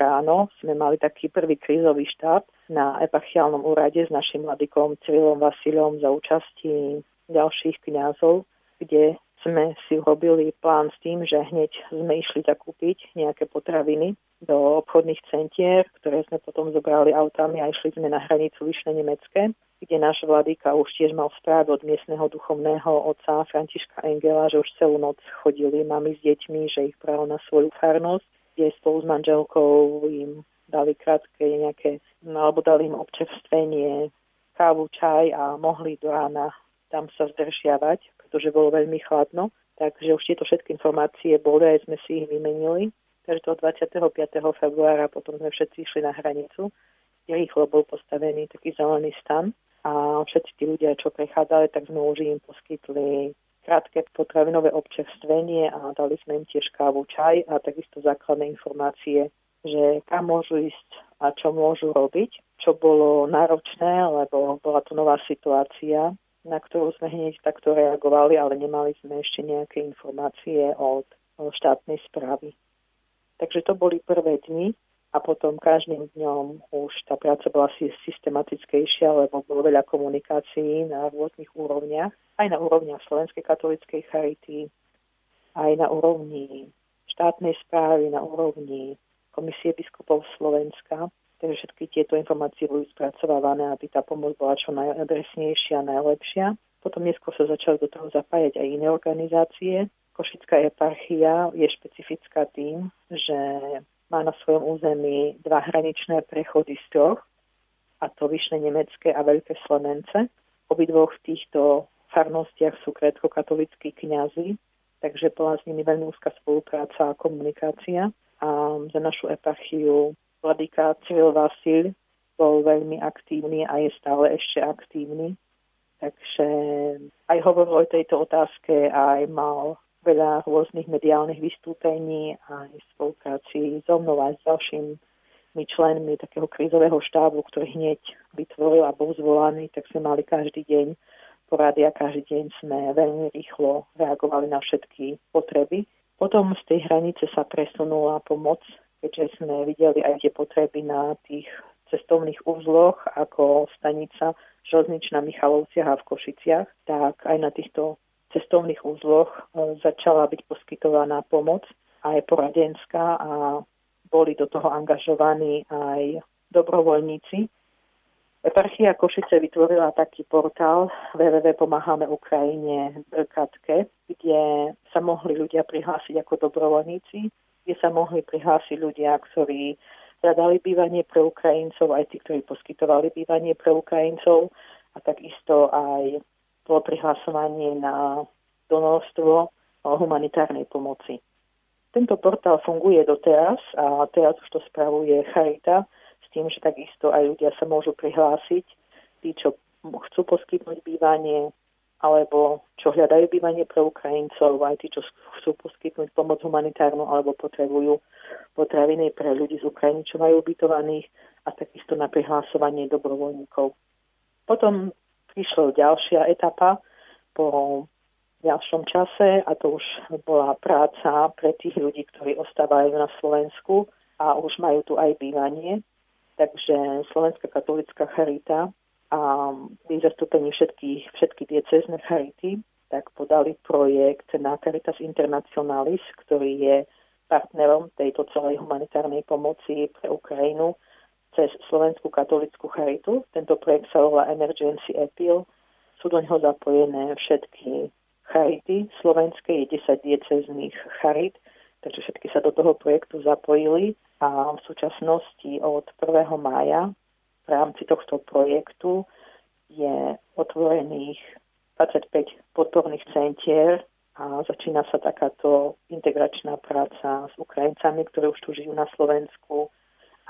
ráno sme mali taký prvý krízový štáb na eparchiálnom úrade s našim mladikom Cyrilom Vasilom za účasti ďalších kňazov, kde sme si urobili plán s tým, že hneď sme išli zakúpiť nejaké potraviny do obchodných centier, ktoré sme potom zobrali autami a išli sme na hranicu Vyšné Nemecké, kde náš vladyka už tiež mal správu od miestneho duchovného otca Františka Engela, že už celú noc chodili mami s deťmi, že ich právo na svoju farnosť, kde spolu s manželkou im dali krátke nejaké, alebo dali im občerstvenie, kávu, čaj a mohli do rána tam sa zdržiavať, pretože bolo veľmi chladno. Takže už tieto všetky informácie boli, aj sme si ich vymenili. Takže toho 25. februára potom sme všetci išli na hranicu, kde rýchlo bol postavený taký zelený stan a všetci tí ľudia, čo prechádzali, tak sme už im poskytli krátke potravinové občerstvenie a dali sme im tiež kávu, čaj a takisto základné informácie, že kam môžu ísť a čo môžu robiť, čo bolo náročné, lebo bola to nová situácia na ktorú sme hneď takto reagovali, ale nemali sme ešte nejaké informácie od štátnej správy. Takže to boli prvé dni a potom každým dňom už tá práca bola systematickejšia, lebo bolo veľa komunikácií na rôznych úrovniach, aj na úrovniach Slovenskej katolíckej charity, aj na úrovni štátnej správy, na úrovni Komisie biskupov Slovenska. Takže všetky tieto informácie boli spracovávané, aby tá pomoc bola čo najadresnejšia, najlepšia. Potom neskôr sa začali do toho zapájať aj iné organizácie. Košická eparchia je špecifická tým, že má na svojom území dva hraničné prechody z troch, a to Vyšné Nemecké a Veľké Slemence. Obidvoch v týchto farnostiach sú krétko-katolickí kňazi, takže bola s nimi veľmi úzka spolupráca a komunikácia. A za našu eparchiu Vladyka Cyril Vasil bol veľmi aktívny a je stále ešte aktívny. Takže aj hovoril o tejto otázke a aj mal veľa rôznych mediálnych vystúpení aj v spolupráci so mnou aj s ďalšími členmi takého krízového štábu, ktorý hneď vytvoril a bol zvolaný, tak sme mali každý deň porady a každý deň sme veľmi rýchlo reagovali na všetky potreby. Potom z tej hranice sa presunula pomoc keďže sme videli aj tie potreby na tých cestovných úzloch ako stanica Železničná Michalovciach a v Košiciach, tak aj na týchto cestovných úzloch e, začala byť poskytovaná pomoc aj poradenská a boli do toho angažovaní aj dobrovoľníci. Eparchia Košice vytvorila taký portál www.pomáhame Ukrajine Brkatke, kde sa mohli ľudia prihlásiť ako dobrovoľníci kde sa mohli prihlásiť ľudia, ktorí hľadali bývanie pre Ukrajincov, aj tí, ktorí poskytovali bývanie pre Ukrajincov a takisto aj bolo prihlasovanie na donorstvo humanitárnej pomoci. Tento portál funguje doteraz a teraz už to spravuje Charita s tým, že takisto aj ľudia sa môžu prihlásiť, tí, čo chcú poskytnúť bývanie, alebo čo hľadajú bývanie pre Ukrajincov, aj tí, čo chcú poskytnúť pomoc humanitárnu alebo potrebujú potraviny pre ľudí z Ukrajiny, čo majú ubytovaných a takisto na prihlasovanie dobrovoľníkov. Potom prišla ďalšia etapa po ďalšom čase a to už bola práca pre tých ľudí, ktorí ostávajú na Slovensku a už majú tu aj bývanie. Takže Slovenská katolická charita a pri zastúpení všetkých, všetky diecezne charity tak podali projekt na Caritas Internationalis, ktorý je partnerom tejto celej humanitárnej pomoci pre Ukrajinu cez Slovenskú katolickú charitu. Tento projekt sa volá Emergency Appeal. Sú do neho zapojené všetky charity. Slovenské je 10 diecezných charit, takže všetky sa do toho projektu zapojili a v súčasnosti od 1. mája v rámci tohto projektu je otvorených 25 podporných centier a začína sa takáto integračná práca s Ukrajincami, ktorí už tu žijú na Slovensku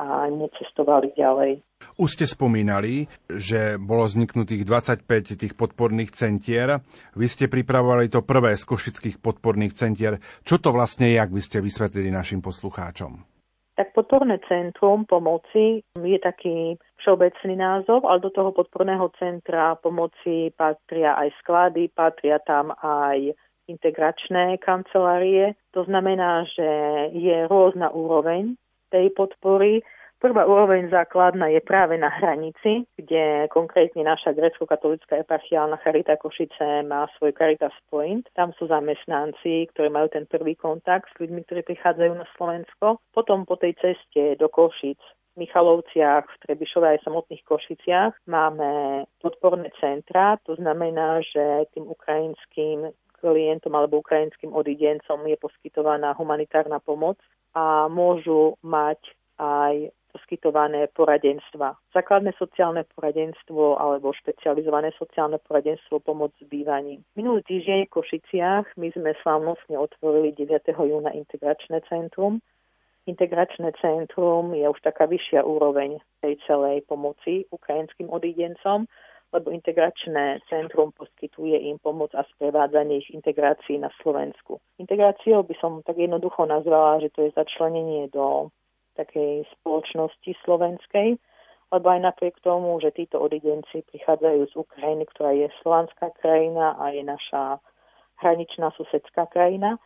a necestovali ďalej. Už ste spomínali, že bolo vzniknutých 25 tých podporných centier. Vy ste pripravovali to prvé z košických podporných centier. Čo to vlastne je, ak by ste vysvetlili našim poslucháčom? Tak podporné centrum pomoci je taký všeobecný názov, ale do toho podporného centra pomoci patria aj sklady, patria tam aj integračné kancelárie. To znamená, že je rôzna úroveň tej podpory. Prvá úroveň základná je práve na hranici, kde konkrétne naša grecko-katolická eparchiálna Charita Košice má svoj Caritas Point. Tam sú zamestnanci, ktorí majú ten prvý kontakt s ľuďmi, ktorí prichádzajú na Slovensko. Potom po tej ceste do Košic Michalovciach, v Trebišove aj samotných Košiciach máme podporné centra, to znamená, že tým ukrajinským klientom alebo ukrajinským odidencom je poskytovaná humanitárna pomoc a môžu mať aj poskytované poradenstva. Základné sociálne poradenstvo alebo špecializované sociálne poradenstvo pomoc s bývaním. Minulý týždeň v Košiciach my sme slávnostne otvorili 9. júna integračné centrum. Integračné centrum je už taká vyššia úroveň tej celej pomoci ukrajinským odídencom, lebo integračné centrum poskytuje im pomoc a sprevádzanie ich integrácií na Slovensku. Integráciou by som tak jednoducho nazvala, že to je začlenenie do takej spoločnosti slovenskej, lebo aj napriek tomu, že títo odidenci prichádzajú z Ukrajiny, ktorá je slovanská krajina a je naša hraničná susedská krajina,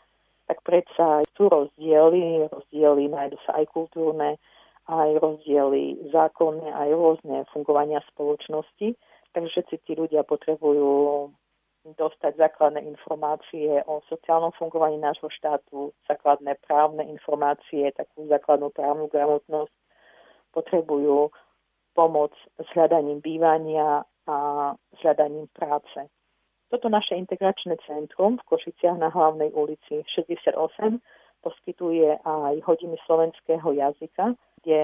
tak predsa sú rozdiely, rozdiely nájdu sa aj kultúrne, aj rozdiely zákonné, aj rôzne fungovania spoločnosti. Takže všetci tí ľudia potrebujú dostať základné informácie o sociálnom fungovaní nášho štátu, základné právne informácie, takú základnú právnu gramotnosť, potrebujú pomoc s hľadaním bývania a s hľadaním práce. Toto naše integračné centrum v Košiciach na hlavnej ulici 68 poskytuje aj hodiny slovenského jazyka, kde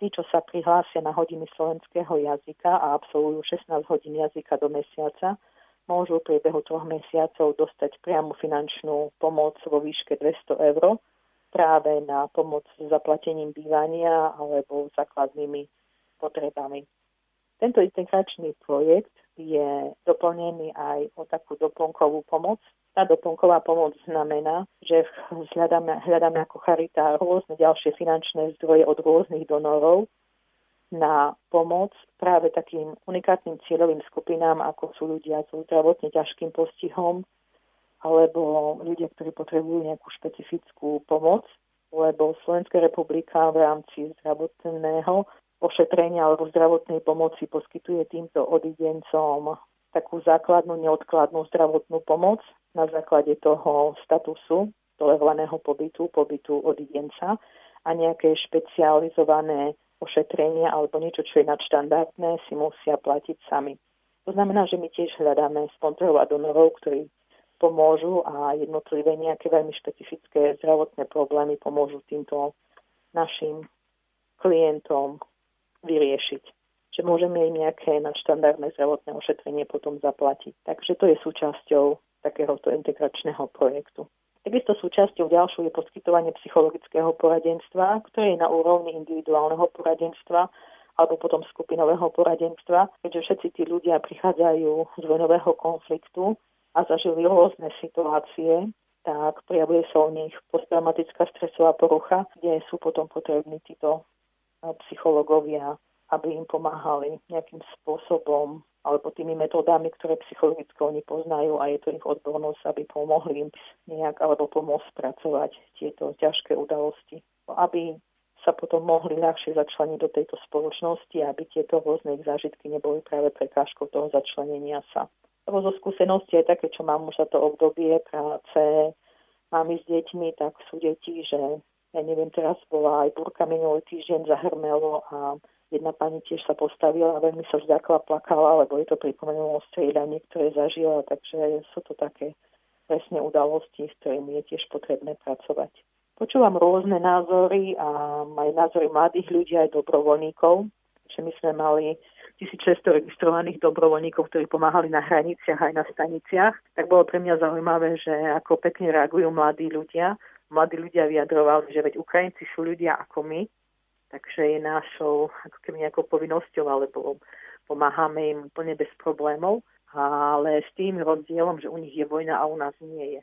tí, čo sa prihlásia na hodiny slovenského jazyka a absolvujú 16 hodín jazyka do mesiaca, môžu v priebehu troch mesiacov dostať priamu finančnú pomoc vo výške 200 eur práve na pomoc s zaplatením bývania alebo základnými potrebami. Tento integračný projekt je doplnený aj o takú doplnkovú pomoc. Tá doplnková pomoc znamená, že hľadáme, hľadáme ako charita rôzne ďalšie finančné zdroje od rôznych donorov, na pomoc práve takým unikátnym cieľovým skupinám, ako sú ľudia so zdravotne ťažkým postihom, alebo ľudia, ktorí potrebujú nejakú špecifickú pomoc, lebo Slovenská republika v rámci zdravotného ošetrenia alebo zdravotnej pomoci poskytuje týmto odidencom takú základnú neodkladnú zdravotnú pomoc na základe toho statusu tolerovaného pobytu, pobytu odidenca a nejaké špecializované ošetrenia alebo niečo, čo je nadštandardné, si musia platiť sami. To znamená, že my tiež hľadáme sponzorov a donorov, ktorí pomôžu a jednotlivé nejaké veľmi špecifické zdravotné problémy pomôžu týmto našim klientom vyriešiť. Že môžeme im nejaké nadštandardné zdravotné ošetrenie potom zaplatiť. Takže to je súčasťou takéhoto integračného projektu. Takisto súčasťou ďalšou je poskytovanie psychologického poradenstva, ktoré je na úrovni individuálneho poradenstva alebo potom skupinového poradenstva, keďže všetci tí ľudia prichádzajú z vojnového konfliktu a zažili rôzne situácie, tak prijavuje sa u nich posttraumatická stresová porucha, kde sú potom potrební títo psychológovia, aby im pomáhali nejakým spôsobom alebo tými metódami, ktoré psychologicky oni poznajú a je to ich odbornosť, aby pomohli im nejak alebo pomôcť spracovať tieto ťažké udalosti, aby sa potom mohli ľahšie začleniť do tejto spoločnosti, aby tieto rôzne ich zážitky neboli práve prekážkou toho začlenenia sa. Lebo zo skúsenosti aj také, čo mám už za to obdobie práce, máme s deťmi, tak sú deti, že ja neviem, teraz bola aj burka minulý týždeň, zahrmelo a jedna pani tiež sa postavila a veľmi sa vzdakla, plakala, lebo je to pripomenulo striedanie, ktoré zažila, takže sú to také presne udalosti, s ktorými je tiež potrebné pracovať. Počúvam rôzne názory a aj názory mladých ľudí, aj dobrovoľníkov, že my sme mali 1600 registrovaných dobrovoľníkov, ktorí pomáhali na hraniciach aj na staniciach, tak bolo pre mňa zaujímavé, že ako pekne reagujú mladí ľudia mladí ľudia vyjadrovali, že veď Ukrajinci sú ľudia ako my, takže je našou ako keby nejakou povinnosťou, alebo pomáhame im úplne bez problémov, ale s tým rozdielom, že u nich je vojna a u nás nie je.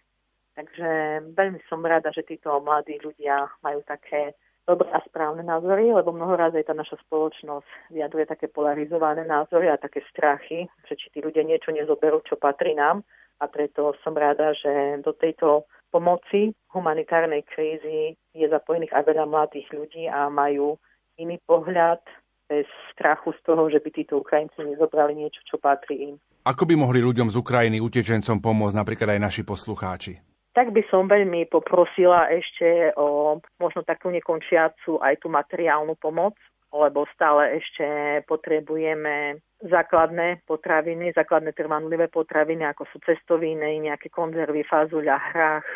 Takže veľmi som rada, že títo mladí ľudia majú také dobré a správne názory, lebo mnoho raz aj tá naša spoločnosť vyjadruje také polarizované názory a také strachy, že či tí ľudia niečo nezoberú, čo patrí nám. A preto som rada, že do tejto pomoci humanitárnej krízy je zapojených aj veľa mladých ľudí a majú iný pohľad bez strachu z toho, že by títo Ukrajinci nezobrali niečo, čo patrí im. Ako by mohli ľuďom z Ukrajiny, utečencom pomôcť napríklad aj naši poslucháči? Tak by som veľmi poprosila ešte o možno takú nekončiacu aj tú materiálnu pomoc, lebo stále ešte potrebujeme základné potraviny, základné trvanlivé potraviny, ako sú cestoviny, nejaké konzervy, fazuľa, hrách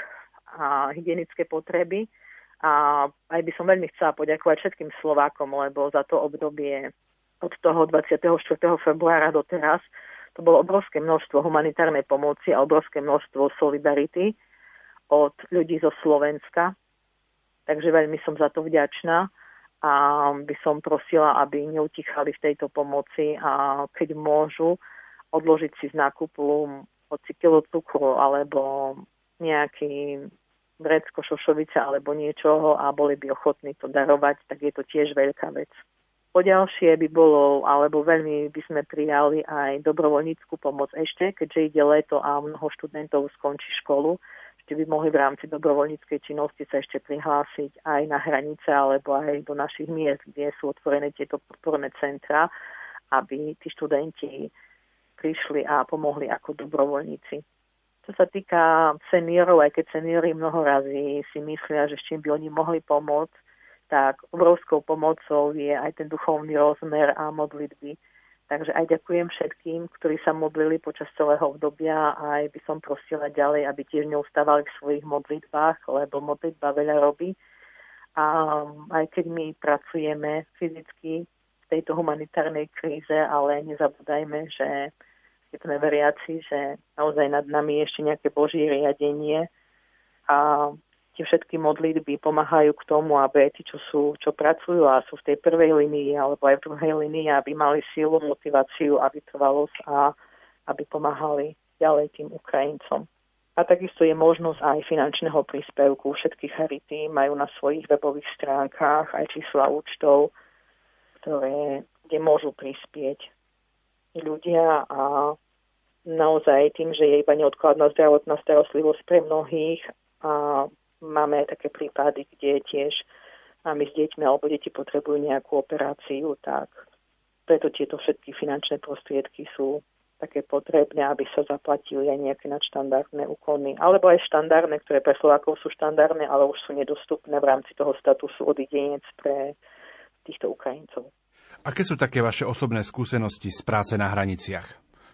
a hygienické potreby. A aj by som veľmi chcela poďakovať všetkým Slovákom, lebo za to obdobie od toho 24. februára do teraz to bolo obrovské množstvo humanitárnej pomoci a obrovské množstvo solidarity od ľudí zo Slovenska. Takže veľmi som za to vďačná a by som prosila, aby neutichali v tejto pomoci a keď môžu odložiť si z nákupu hoci kilo cukru alebo nejaký vrecko, šošovica alebo niečoho a boli by ochotní to darovať, tak je to tiež veľká vec. Poďalšie by bolo, alebo veľmi by sme prijali aj dobrovoľníckú pomoc ešte, keďže ide leto a mnoho študentov skončí školu, ešte by mohli v rámci dobrovoľníckej činnosti sa ešte prihlásiť aj na hranice alebo aj do našich miest, kde sú otvorené tieto podporné centra, aby tí študenti prišli a pomohli ako dobrovoľníci. Čo sa týka seniorov, aj keď seniori mnoho razy si myslia, že s čím by oni mohli pomôcť, tak obrovskou pomocou je aj ten duchovný rozmer a modlitby Takže aj ďakujem všetkým, ktorí sa modlili počas celého obdobia a aj by som prosila ďalej, aby tiež neustávali v svojich modlitbách, lebo modlitba veľa robí. A aj keď my pracujeme fyzicky v tejto humanitárnej kríze, ale nezabúdajme, že keď sme veriaci, že naozaj nad nami je ešte nejaké božie riadenie a tie všetky modlitby pomáhajú k tomu, aby aj tí, čo, sú, čo pracujú a sú v tej prvej linii alebo aj v druhej linii, aby mali sílu, motiváciu a vytrvalosť a aby pomáhali ďalej tým Ukrajincom. A takisto je možnosť aj finančného príspevku. Všetky charity majú na svojich webových stránkach aj čísla účtov, ktoré, kde môžu prispieť ľudia a naozaj tým, že je iba neodkladná zdravotná starostlivosť pre mnohých a Máme aj také prípady, kde tiež máme s deťmi alebo deti potrebujú nejakú operáciu, tak preto tieto všetky finančné prostriedky sú také potrebné, aby sa zaplatili aj nejaké nadštandardné úkony, alebo aj štandardné, ktoré pre Slovákov sú štandardné, ale už sú nedostupné v rámci toho statusu odidenec pre týchto Ukrajincov. Aké sú také vaše osobné skúsenosti z práce na hraniciach?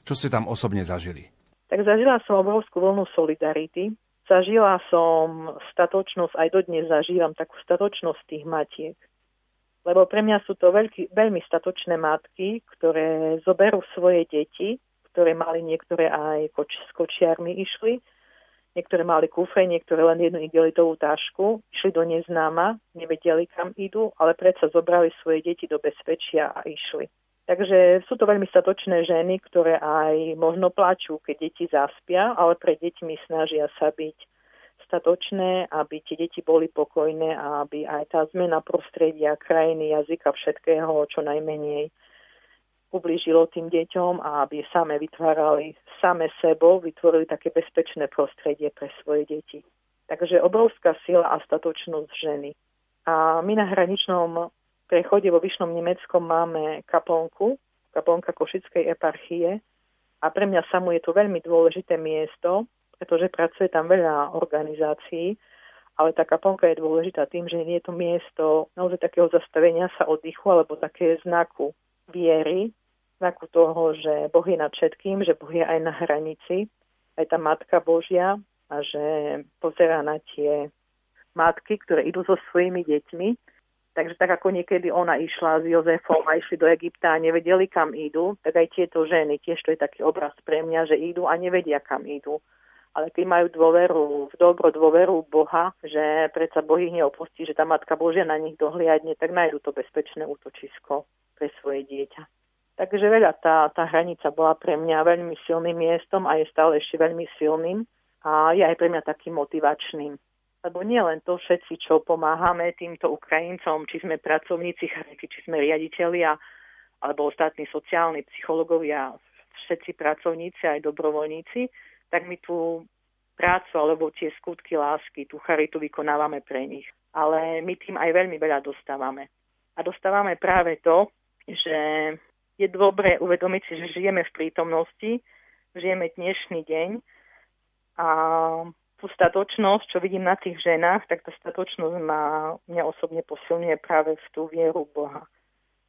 Čo ste tam osobne zažili? Tak zažila som obrovskú vlnu solidarity, Zažila som statočnosť, aj dodnes zažívam takú statočnosť tých matiek. Lebo pre mňa sú to veľký, veľmi statočné matky, ktoré zoberú svoje deti, ktoré mali niektoré aj koč, s kočiarmi išli, niektoré mali kufre, niektoré len jednu igelitovú tašku, išli do neznáma, nevedeli kam idú, ale predsa zobrali svoje deti do bezpečia a išli. Takže sú to veľmi statočné ženy, ktoré aj možno plačú, keď deti zaspia, ale pre deťmi snažia sa byť statočné, aby tie deti boli pokojné a aby aj tá zmena prostredia, krajiny, jazyka, všetkého čo najmenej ublížilo tým deťom a aby same vytvárali same sebou, vytvorili také bezpečné prostredie pre svoje deti. Takže obrovská sila a statočnosť ženy. A my na hraničnom prechode vo Vyšnom Nemeckom máme kaplnku, kaplnka Košickej eparchie. A pre mňa samú je to veľmi dôležité miesto, pretože pracuje tam veľa organizácií, ale tá kaplnka je dôležitá tým, že nie je to miesto naozaj takého zastavenia sa oddychu alebo také znaku viery, znaku toho, že Boh je nad všetkým, že Boh je aj na hranici, aj tá Matka Božia a že pozera na tie matky, ktoré idú so svojimi deťmi Takže tak ako niekedy ona išla s Jozefom a išli do Egypta a nevedeli, kam idú, tak aj tieto ženy, tiež to je taký obraz pre mňa, že idú a nevedia, kam idú. Ale keď majú dôveru, v dobro dôveru Boha, že predsa Boh ich neopustí, že tá Matka Božia na nich dohliadne, tak nájdu to bezpečné útočisko pre svoje dieťa. Takže veľa tá, tá hranica bola pre mňa veľmi silným miestom a je stále ešte veľmi silným a je aj pre mňa takým motivačným lebo nie len to všetci, čo pomáhame týmto Ukrajincom, či sme pracovníci či sme riaditeľia, alebo ostatní sociálni psychológovia, všetci pracovníci, aj dobrovoľníci, tak my tú prácu alebo tie skutky lásky, tú charitu vykonávame pre nich. Ale my tým aj veľmi veľa dostávame. A dostávame práve to, že je dobré uvedomiť si, že žijeme v prítomnosti, žijeme dnešný deň a tú statočnosť, čo vidím na tých ženách, tak tá statočnosť ma, mňa osobne posilňuje práve v tú vieru Boha.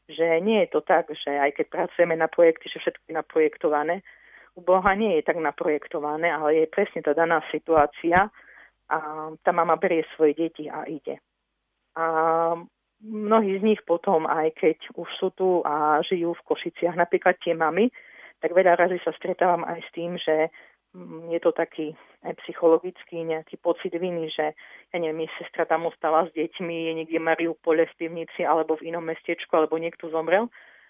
Že nie je to tak, že aj keď pracujeme na projekty, že všetko je naprojektované, u Boha nie je tak naprojektované, ale je presne tá daná situácia a tá mama berie svoje deti a ide. A mnohí z nich potom, aj keď už sú tu a žijú v Košiciach, napríklad tie mamy, tak veľa razy sa stretávam aj s tým, že je to taký aj psychologický nejaký pocit viny, že ja neviem, je sestra tam ostala s deťmi, je niekde pole v pivnici alebo v inom mestečku, alebo niekto zomrel.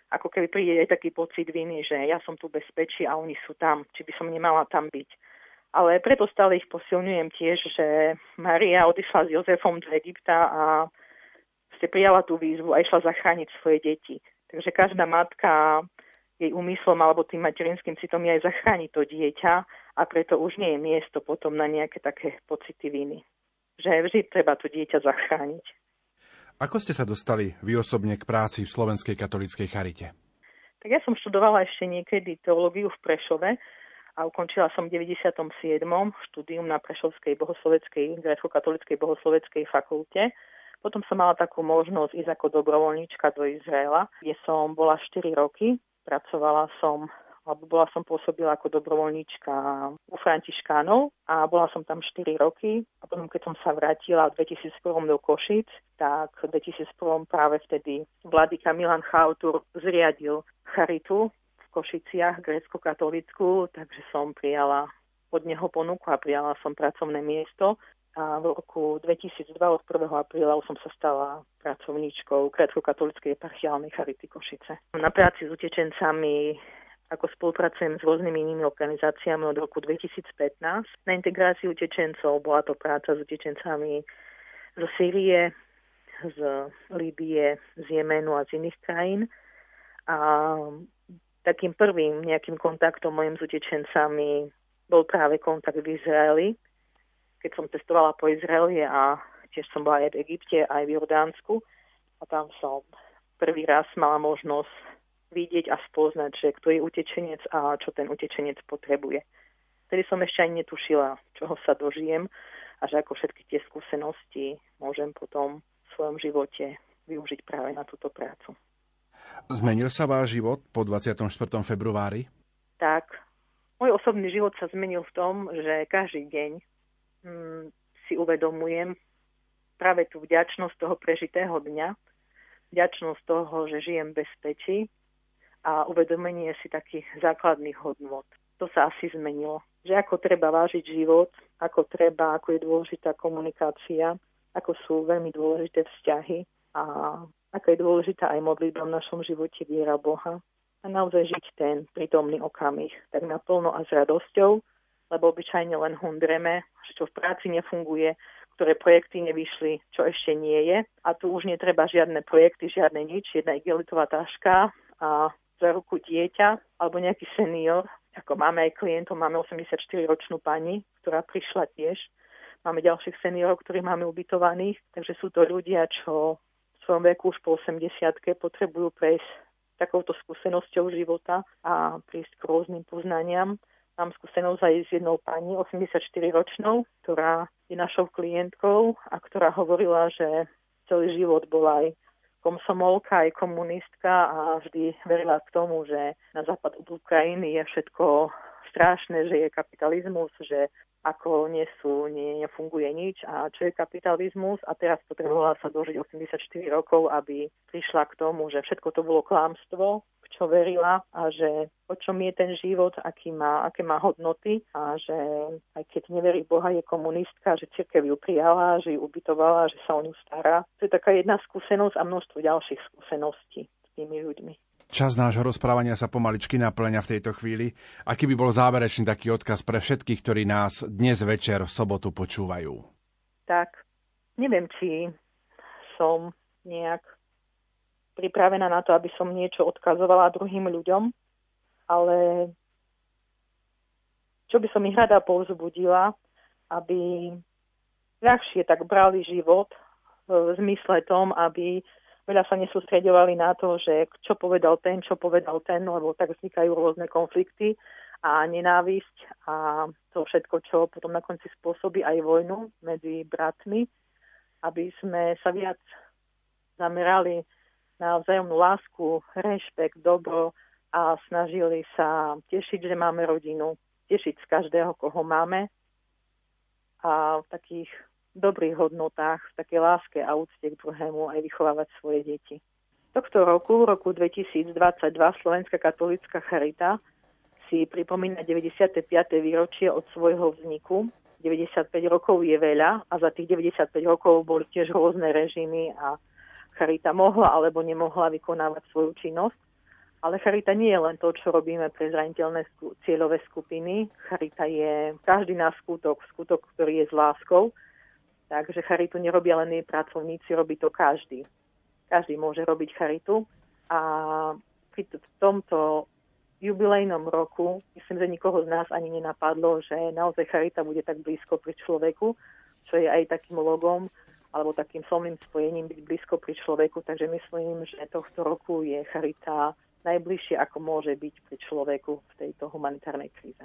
Ako keby príde aj taký pocit viny, že ja som tu bezpečí a oni sú tam, či by som nemala tam byť. Ale preto stále ich posilňujem tiež, že Maria odišla s Jozefom do Egypta a ste prijala tú výzvu a išla zachrániť svoje deti. Takže každá matka jej úmyslom alebo tým materinským citom je aj zachrániť to dieťa a preto už nie je miesto potom na nejaké také pocity viny. Že vždy treba to dieťa zachrániť. Ako ste sa dostali vy osobne k práci v Slovenskej katolíckej charite? Tak ja som študovala ešte niekedy teológiu v Prešove a ukončila som v 97. štúdium na Prešovskej bohosloveckej, grécko-katolíckej bohosloveckej fakulte. Potom som mala takú možnosť ísť ako dobrovoľníčka do Izraela, kde som bola 4 roky Pracovala som alebo bola som pôsobila ako dobrovoľníčka u Františkánov a bola som tam 4 roky. A potom keď som sa vrátila v 2001 do Košic, tak v 2001 práve vtedy vladyka Milan Chautur zriadil charitu v Košiciach, grécko-katolickú, takže som prijala od neho ponuku a prijala som pracovné miesto a v roku 2002 od 1. apríla som sa stala pracovníčkou Grécko-katolíckej eparchiálnej Charity Košice. Na práci s utečencami ako spolupracujem s rôznymi inými organizáciami od roku 2015. Na integráciu utečencov bola to práca s utečencami zo Sýrie, z Líbie, z Jemenu a z iných krajín. A takým prvým nejakým kontaktom mojim s utečencami bol práve kontakt v Izraeli, keď som cestovala po Izraeli a tiež som bola aj v Egypte, aj v Jordánsku a tam som prvý raz mala možnosť vidieť a spoznať, že kto je utečenec a čo ten utečenec potrebuje. Vtedy som ešte ani netušila, čoho sa dožijem a že ako všetky tie skúsenosti môžem potom v svojom živote využiť práve na túto prácu. Zmenil sa váš život po 24. februári? Tak, môj osobný život sa zmenil v tom, že každý deň si uvedomujem práve tú vďačnosť toho prežitého dňa, vďačnosť toho, že žijem v bezpečí a uvedomenie si takých základných hodnot. To sa asi zmenilo. Že ako treba vážiť život, ako treba, ako je dôležitá komunikácia, ako sú veľmi dôležité vzťahy a aká je dôležitá aj modlitba v našom živote viera Boha. a naozaj žiť ten prítomný okamih tak naplno a s radosťou, lebo obyčajne len hundreme, čo v práci nefunguje, ktoré projekty nevyšli, čo ešte nie je. A tu už netreba žiadne projekty, žiadne nič, jedna igelitová taška a za ruku dieťa alebo nejaký senior. Ako máme aj klientov, máme 84-ročnú pani, ktorá prišla tiež. Máme ďalších seniorov, ktorých máme ubytovaných. Takže sú to ľudia, čo v svojom veku už po 80 potrebujú prejsť takouto skúsenosťou života a prísť k rôznym poznaniam. Mám skúsenosť aj s jednou pani, 84-ročnou, ktorá je našou klientkou a ktorá hovorila, že celý život bola aj komsomolka, aj komunistka a vždy verila k tomu, že na západ od Ukrajiny je všetko strašné, že je kapitalizmus, že ako nie sú, nie, nefunguje nič a čo je kapitalizmus a teraz potrebovala sa dožiť 84 rokov, aby prišla k tomu, že všetko to bolo klamstvo, v čo verila a že o čom je ten život, aký má, aké má hodnoty a že aj keď neverí Boha, je komunistka, že cirkev ju prijala, že ju ubytovala, že sa o ňu stará. To je taká jedna skúsenosť a množstvo ďalších skúseností s tými ľuďmi. Čas nášho rozprávania sa pomaličky naplňa v tejto chvíli. Aký by bol záverečný taký odkaz pre všetkých, ktorí nás dnes večer v sobotu počúvajú? Tak, neviem, či som nejak pripravená na to, aby som niečo odkazovala druhým ľuďom, ale čo by som ich rada povzbudila, aby ľahšie tak brali život v zmysle tom, aby veľa sa nesústredovali na to, že čo povedal ten, čo povedal ten, lebo tak vznikajú rôzne konflikty a nenávisť a to všetko, čo potom na konci spôsobí aj vojnu medzi bratmi, aby sme sa viac zamerali na vzájomnú lásku, rešpekt, dobro a snažili sa tešiť, že máme rodinu, tešiť z každého, koho máme a takých dobrých hodnotách, v takej láske a úcte k druhému aj vychovávať svoje deti. Tohto roku, roku 2022, Slovenská katolická charita si pripomína 95. výročie od svojho vzniku. 95 rokov je veľa a za tých 95 rokov boli tiež rôzne režimy a charita mohla alebo nemohla vykonávať svoju činnosť. Ale charita nie je len to, čo robíme pre zraniteľné cieľové skupiny. Charita je každý náš skutok, skutok, ktorý je s láskou Takže charitu nerobia len jej pracovníci, robí to každý. Každý môže robiť charitu a pri tomto jubilejnom roku myslím, že nikoho z nás ani nenapadlo, že naozaj charita bude tak blízko pri človeku, čo je aj takým logom alebo takým slovným spojením byť blízko pri človeku. Takže myslím, že tohto roku je charita najbližšie, ako môže byť pri človeku v tejto humanitárnej kríze.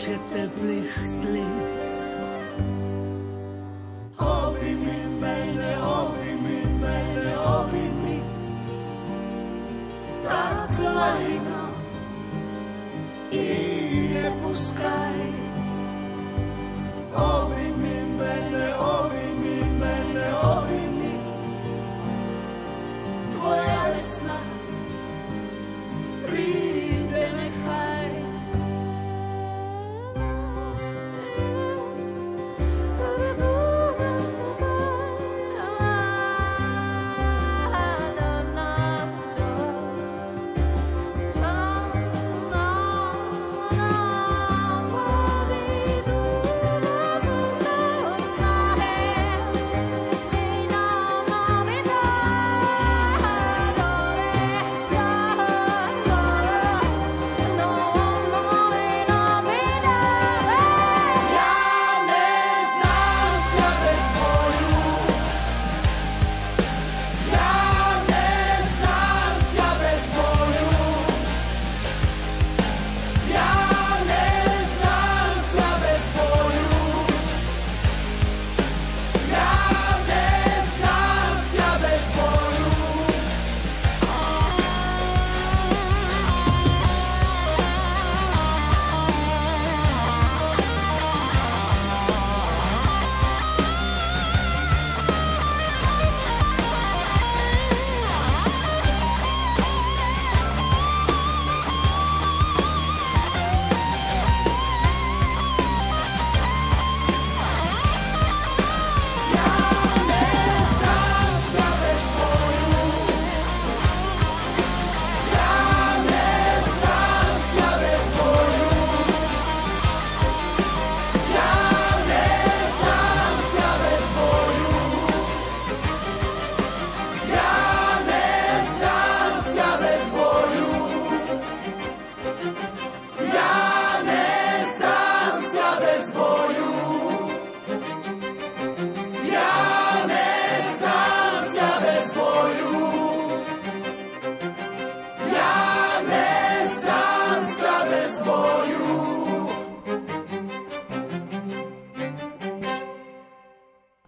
je te plaît.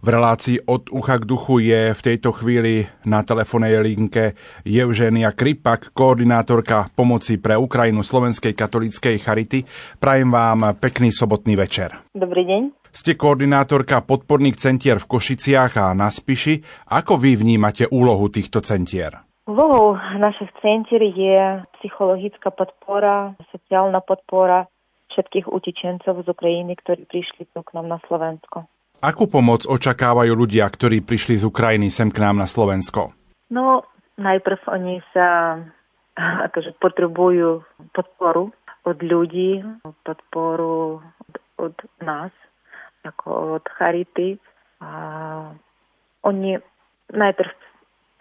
V relácii od ucha k duchu je v tejto chvíli na telefónnej linke Evženia Kripak, koordinátorka pomoci pre Ukrajinu Slovenskej katolíckej Charity. Prajem vám pekný sobotný večer. Dobrý deň. Ste koordinátorka podporných centier v Košiciach a na Spiši. Ako vy vnímate úlohu týchto centier? Úlohou našich centier je psychologická podpora, sociálna podpora všetkých utečencov z Ukrajiny, ktorí prišli tu k nám na Slovensko. Akú pomoc očakávajú ľudia, ktorí prišli z Ukrajiny sem k nám na Slovensko? No, najprv oni sa akože potrebujú podporu od ľudí, podporu od, od nás, ako od Charity. A oni najprv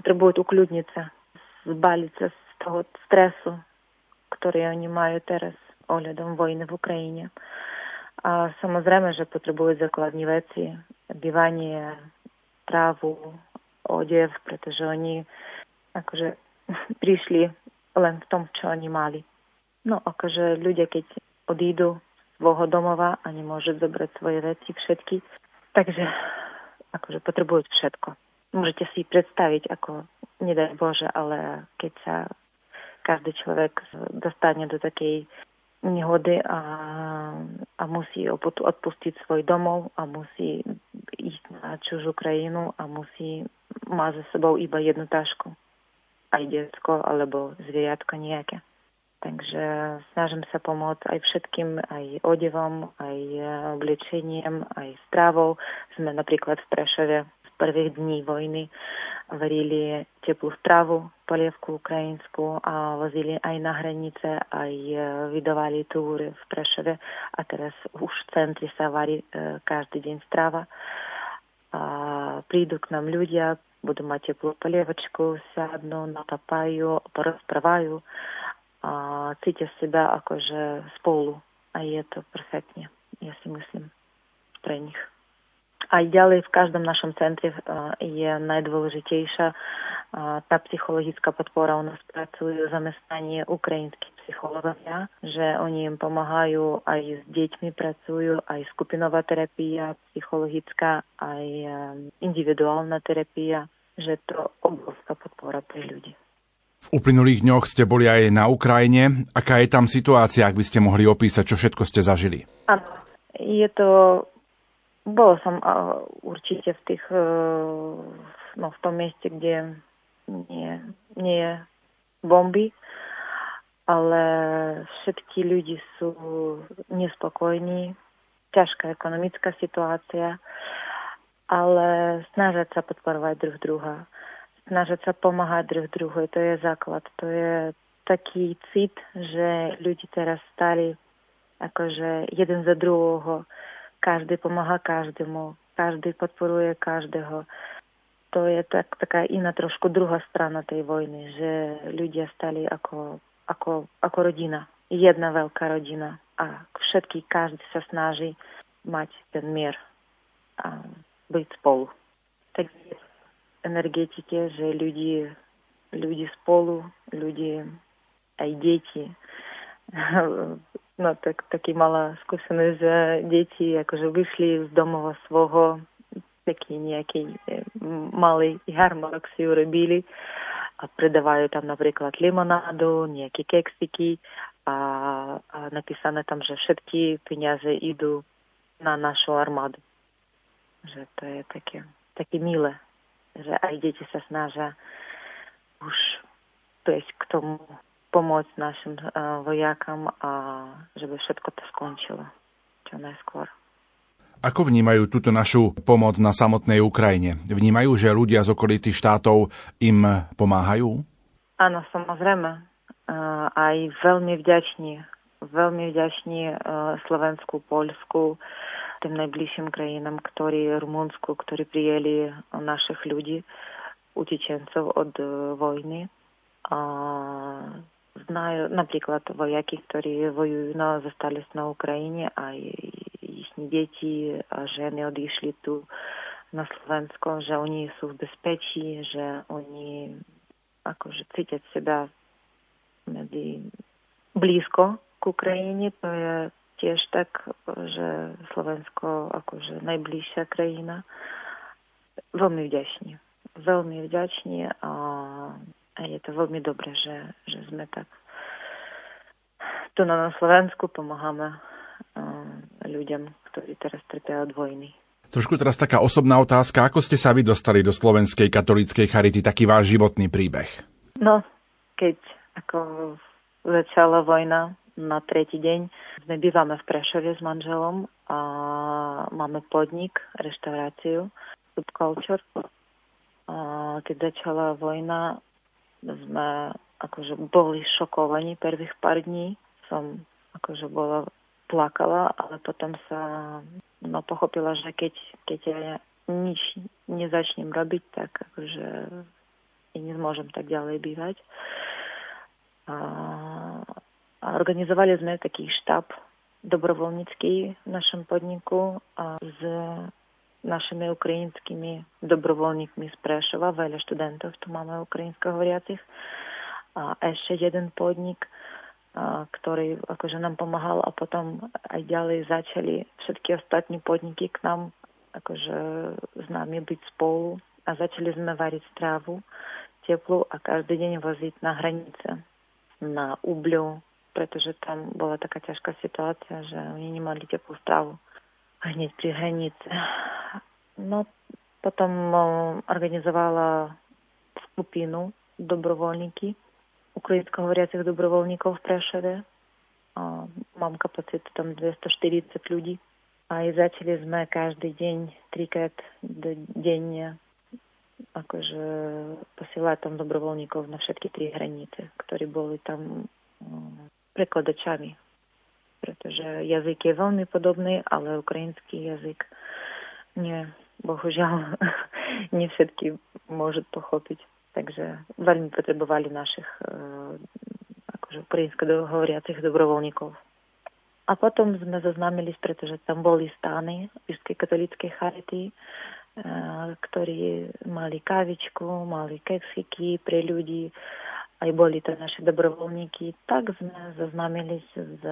potrebujú ukľudniť sa, zbaliť sa z toho stresu, ktorý oni majú teraz ohľadom vojny v Ukrajine. A samozrejme, že potrebujú základní veci, bývanie, trávu, odev, pretože oni akože prišli len v tom, čo oni mali. No akože ľudia, keď odídu z svojho domova a nemôžu zobrať svoje veci všetky, takže akože potrebujú všetko. Môžete si predstaviť, ako nedaj Bože, ale keď sa každý človek dostane do takej nehody a, a musí odpustiť svoj domov a musí ísť na čužú krajinu a musí mať za sebou iba jednu tašku. Aj detsko alebo zvieratko nejaké. Takže snažím sa pomôcť aj všetkým, aj odevom, aj oblečeniem, aj stravou. Sme napríklad v Prešove z prvých dní vojny varili теплую страву, polievku ukrajinskú a vozili aj na hranice, aj e, vydávali túry v Prešove a teraz už v centri sa varí e, každý deň strava. A prídu k nám ľudia, budú mať teplú polievočku, sadnú, napapajú, porozprávajú a cítia seba akože spolu. A je to perfektne, ja si myslím, pre nich. Aj ďalej v každom našom centre je najdôležitejšia tá psychologická podpora. U nás pracujú zamestnanie ukrajinských psychológovia, že oni im pomáhajú aj s deťmi, pracujú aj skupinová terapia, psychologická, aj individuálna terapia, že to obrovská podpora pre ľudí. V uplynulých dňoch ste boli aj na Ukrajine. Aká je tam situácia, ak by ste mohli opísať, čo všetko ste zažili? Áno, je to bolo som uh, určite v tých, uh, no v tom mieste, kde nie, nie je bomby, ale všetky ľudí sú nespokojní, ťažká ekonomická situácia, ale snažiť sa podporovať druh druha, snažiť sa pomáhať druh druhu, to je základ, to je taký cit, že ľudí teraz stali akože jeden za druhého každý pomáha každému, každý podporuje každého. To je tak, taká iná trošku druhá strana tej vojny, že ľudia stali ako, ako, ako rodina. Jedna veľká rodina a všetky, každý sa snaží mať ten mier a byť spolu. Tak energetike, že ľudí, ľudí spolu, ľudí aj deti No tak taký malá skúsenosť, že deti akože vyšli z domova svojho, taký nejaký e, malý jarmarok si urobili a predávajú tam napríklad limonádu, nejaké keksiky a, a napísané tam, že všetky peniaze idú na našu armádu. Že to je také, také milé, že aj deti sa snažia už prejsť k tomu pomôcť našim uh, vojakám a že by všetko to skončilo čo najskôr. Ako vnímajú túto našu pomoc na samotnej Ukrajine? Vnímajú, že ľudia z okolitých štátov im pomáhajú? Áno, samozrejme. Uh, aj veľmi vďační. Veľmi vďační uh, Slovensku, Polsku, tým najbližším krajinám, ktorí, Rumunsku, ktorí prijeli našich ľudí, utečencov od vojny. Znajú napríklad vojaky, ktorí vojujú, no zostali na Ukrajine a ich deti a ženy odišli tu na Slovensko, že oni sú v bezpečí, že oni akože cítia seba medzi blízko k Ukrajine. To je tiež tak, že Slovensko akože najbližšia krajina veľmi vďační. Veľmi vďační a je to veľmi dobré, že, že sme tak tu na Slovensku pomáhame ľuďom, ktorí teraz trpia od vojny. Trošku teraz taká osobná otázka. Ako ste sa vy dostali do Slovenskej katolíckej charity? Taký váš životný príbeh. No, keď ako začala vojna na tretí deň, sme bývame v Prešove s manželom a máme podnik, reštauráciu, Subculture. A keď začala vojna, sme akože boli šokovaní prvých pár dní. Som akože bola plakala, ale potom sa no, pochopila, že keď, keď ja nič nezačnem robiť, tak akože ja nezmôžem tak ďalej bývať. A, a organizovali sme taký štáb dobrovoľnícky v našom podniku a s našimi ukrajinskými dobrovoľníkmi z Prešova, veľa študentov tu máme ukrajinsko hovoriacich. A ešte jeden podnik ktorý akože nám pomáhal a potom aj ďalej začali všetky ostatní podniky k nám akože s nami byť spolu a začali sme variť strávu teplú a každý deň voziť na hranice, na Ubľu, pretože tam bola taká ťažká situácia, že oni nemali teplú stravu hneď pri hranice. No, potom organizovala skupinu dobrovoľníky, ukrajinsko hovoriacich dobrovoľníkov v Prešove. A mám kapacitu tam 240 ľudí. A aj začali sme každý deň, trikrát denne akože posielať tam dobrovoľníkov na všetky tri hranice, ktorí boli tam um, prekladačami. Pretože jazyk je veľmi podobný, ale ukrajinský jazyk nie, bohužiaľ, nie všetky môžu pochopiť. Takže veľmi potrebovali našich akože ukrajinsko hovoriacich dobrovoľníkov. A potom sme zoznámili, pretože tam boli stány Výšskej katolíckej charity, ktorí mali kavičku, mali keksiky pre ľudí, aj boli to naši dobrovoľníky. Tak sme zoznámili s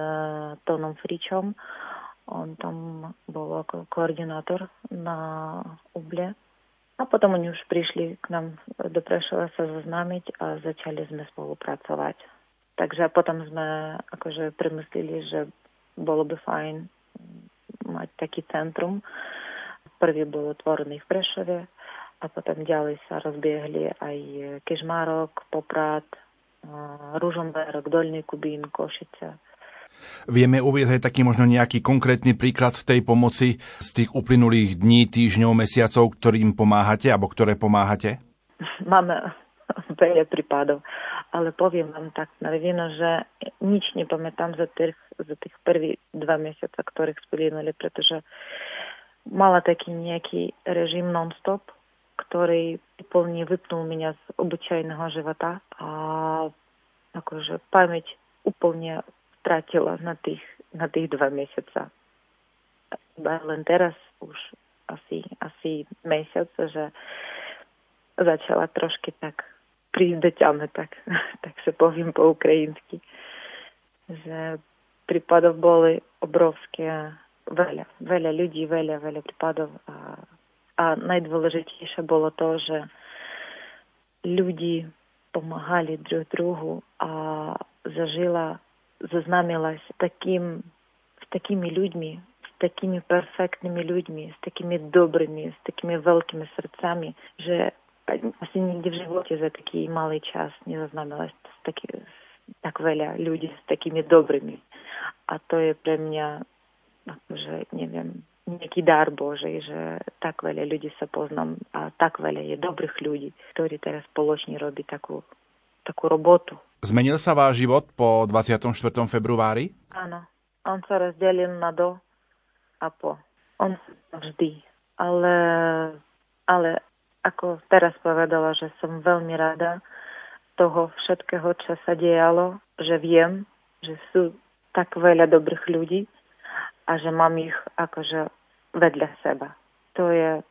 Tonom Fričom. On tam bol ako koordinátor na Uble a potom oni už prišli k nám do Prešova sa zoznámiť a začali sme spolupracovať. Takže potom sme akože premyslili, že bolo by fajn mať taký centrum. Prvý bol otvorený v Prešove a potom ďalej sa rozbiehli aj Kežmarok, Poprad, Ružomberok, Dolný Kubín, Košice. Vieme uvieť aj taký možno nejaký konkrétny príklad tej pomoci z tých uplynulých dní, týždňov, mesiacov, ktorým pomáhate alebo ktoré pomáhate? Máme veľa prípadov, ale poviem vám tak na že nič nepamätám za tých, za tých prvých dva mesiace, ktorých splínuli, pretože mala taký nejaký režim non-stop, ktorý úplne vypnul mňa z obyčajného života a akože pamäť úplne stratila na tých, na tých dva mesiaca. Iba len teraz už asi, asi mesiac, že začala trošky tak prísť do ťame, tak, tak sa poviem po ukrajinsky. Že prípadov boli obrovské, veľa, veľa ľudí, veľa, veľa prípadov a, a najdôležitejšie bolo to, že ľudí pomáhali druh druhu a zažila ľuďmi, s takými perfektnými ľuďmi, s takými dobrými, s takými veľkými srdcami, že asi nikdy v živote za taký malý čas nezoznámila s taký, tak veľa ľudí s takými dobrými. A to je pre mňa, akože, neviem, nejaký dar Božej, že tak veľa ľudí sa poznám a tak veľa je dobrých ľudí, ktorí teraz spoločne robí takú, takú robotu Zmenil sa váš život po 24. februári? Áno. On sa rozdelil na do a po. On vždy. Ale, ale ako teraz povedala, že som veľmi rada toho všetkého, čo sa dialo, že viem, že sú tak veľa dobrých ľudí a že mám ich akože vedľa seba. To je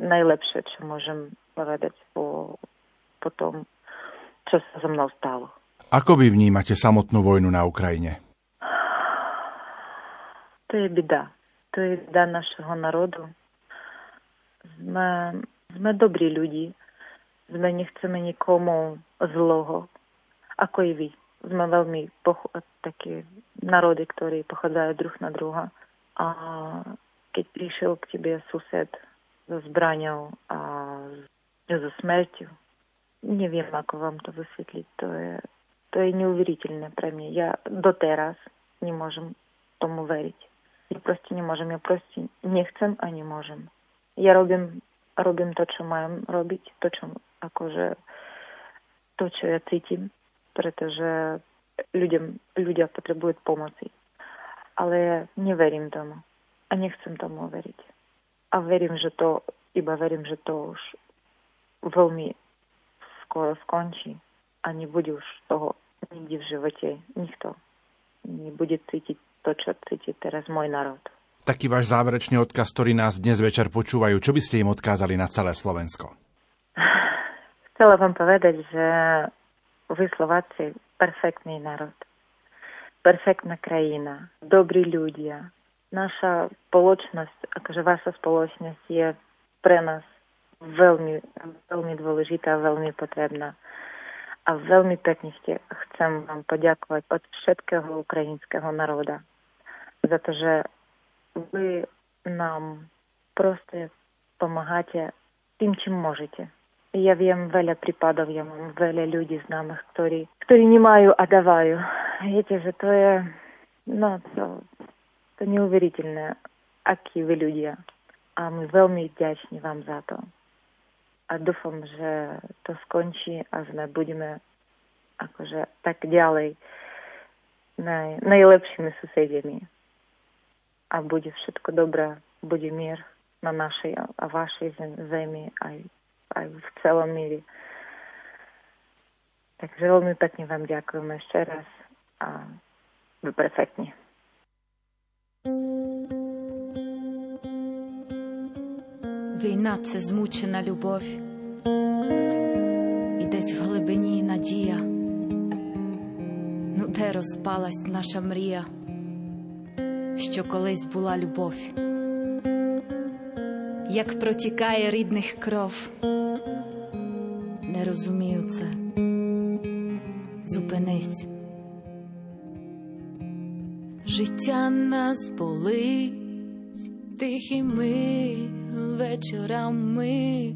najlepšie, čo môžem povedať po, po tom, čo sa so mnou stalo. Ako vy vnímate samotnú vojnu na Ukrajine? To je beda. To je beda našeho národu. Sme, Sme dobrí ľudí. Sme nechceme nikomu zloho, ako i vy. Sme veľmi poch- takí národy, ktorí pochádzajú druh na druha. A keď prišiel k tebe sused so zbraňou a so smrťou, neviem, ako vám to vysvetliť. To je, to je neuveriteľné pre mňa. Ja doteraz nemôžem tomu veriť. Ja proste nemôžem, ja proste nechcem a nemôžem. Ja robím, robím to, čo mám robiť, to, čo akože to, čo ja cítim, pretože ľuďom, ľudia potrebujú pomoci. Ale neverím tomu a nechcem tomu veriť. A verím, že to, iba verím, že to už veľmi skoro skončí a nebude už toho nikdy v živote nikto nebude cítiť to, čo cíti teraz môj národ. Taký váš záverečný odkaz, ktorý nás dnes večer počúvajú, čo by ste im odkázali na celé Slovensko? Chcela vám povedať, že vy Slováci perfektný národ, perfektná krajina, dobrí ľudia. Naša spoločnosť, akože vaša spoločnosť je pre nás veľmi, veľmi dôležitá, veľmi potrebná. A veľmi pekne chcem vám poďakovať od všetkého ukrajinského národa za to, že vy nám proste pomáhate tým, čím môžete. Ja viem veľa prípadov, ja mám veľa ľudí známych, ktorí, ktorí nemajú a dávajú. Viete, že to je, no to, to neuveriteľné, akí vy ľudia. A my veľmi vďační vám za to. A dúfam, že to skončí a sme budeme akože tak ďalej naj, najlepšími susediami. A bude všetko dobré, bude mier na našej a vašej zemi aj aj v celom míri. Takže veľmi pekne vám ďakujem ešte raz a perfektne. Війна це змучена любов, і десь в глибині надія, ну де розпалась наша мрія, що колись була любов, як протікає рідних кров? Не розумію це. Зупинись. Життя нас болить тихими вечорами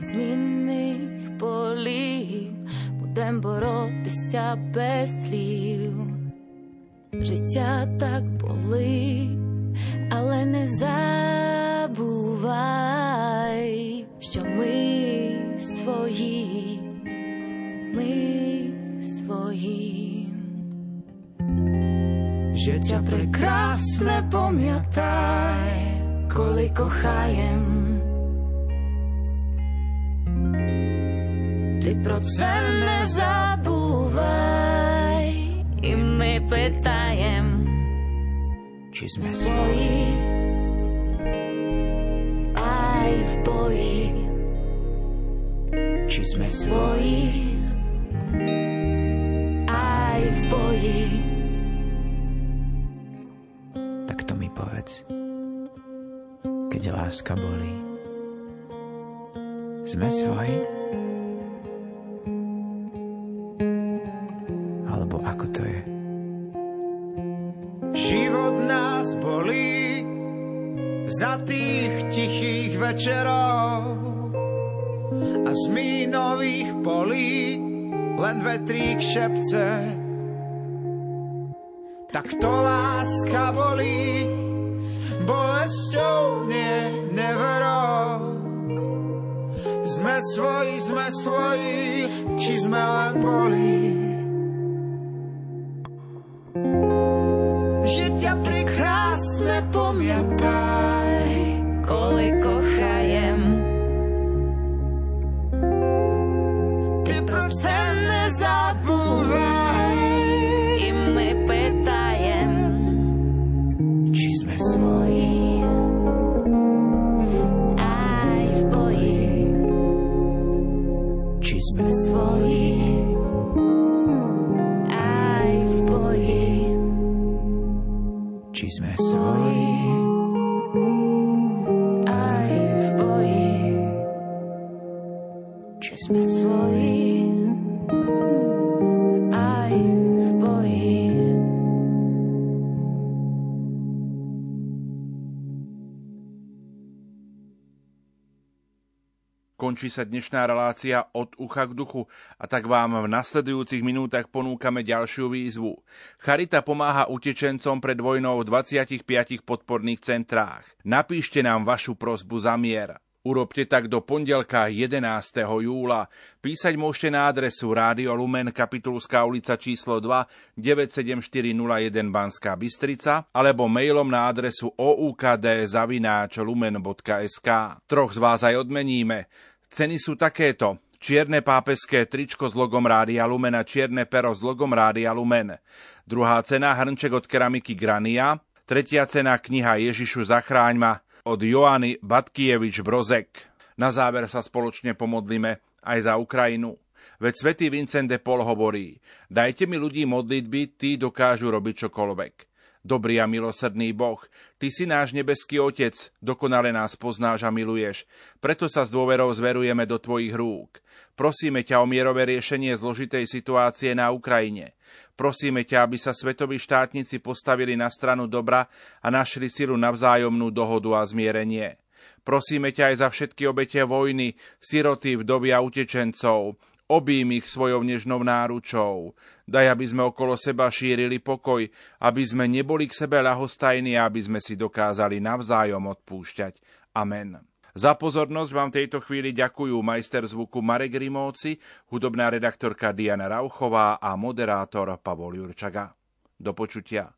змінних полів будем боротися без слів. Життя так болить, але не забувай, що ми свої, ми свої. že ťa prekrásne pomiataj, koliko chájem. Ty proce nezabúvaj, i my pýtajem, či sme svoji aj v boji. Či sme svoji aj v boji. Povedz, keď láska bolí. Sme svoji? Alebo ako to je? Život nás bolí za tých tichých večerov a z mínových polí len vetrík šepce. Tak to láska bolí, bolesťou nie neverou. Sme svoji, sme svoji, či sme len bolí. Že ťa prekrásne pomiataj, Končí sa dnešná relácia od ucha k duchu a tak vám v nasledujúcich minútach ponúkame ďalšiu výzvu. Charita pomáha utečencom pred vojnou v 25 podporných centrách. Napíšte nám vašu prosbu za mier. Urobte tak do pondelka 11. júla. Písať môžete na adresu Rádio Lumen Kapitulská ulica číslo 2 97401 Banská Bystrica alebo mailom na adresu oukd.lumen.sk. Troch z vás aj odmeníme. Ceny sú takéto. Čierne pápeské tričko s logom Rádia Lumen a čierne pero s logom Rádia Lumen. Druhá cena hrnček od keramiky Grania. Tretia cena kniha Ježišu zachráň ma od Joany Batkievič Brozek. Na záver sa spoločne pomodlíme aj za Ukrajinu. Veď svätý Vincent de Paul hovorí, dajte mi ľudí modlitby, tí dokážu robiť čokoľvek. Dobrý a milosrdný Boh, Ty si náš nebeský Otec, dokonale nás poznáš a miluješ, preto sa s dôverou zverujeme do Tvojich rúk. Prosíme ťa o mierové riešenie zložitej situácie na Ukrajine. Prosíme ťa, aby sa svetoví štátnici postavili na stranu dobra a našli silu na vzájomnú dohodu a zmierenie. Prosíme ťa aj za všetky obete vojny, siroty, vdovy a utečencov, Obím ich svojou nežnou náručou. Daj, aby sme okolo seba šírili pokoj, aby sme neboli k sebe ľahostajní a aby sme si dokázali navzájom odpúšťať. Amen. Za pozornosť vám tejto chvíli ďakujú majster zvuku Marek Rimóci, hudobná redaktorka Diana Rauchová a moderátor Pavol Jurčaga. Do počutia.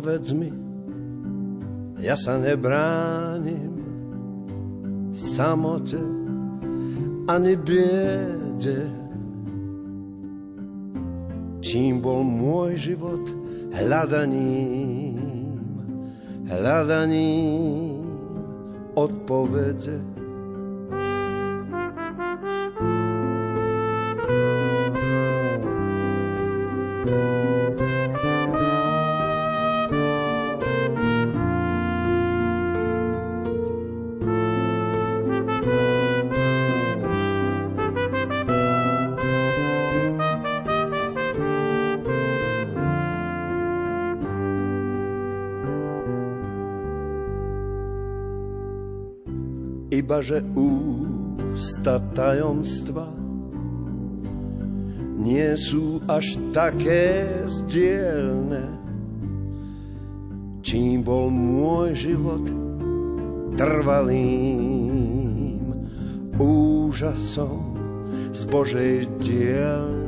Povedz mi, ja sa nebránim samote ani biede. Čím bol môj život hľadaním, hľadaním odpovede. Iba že ústa tajomstva nie sú až také zdielne. Čím bol môj život trvalým úžasom z Božej dielne.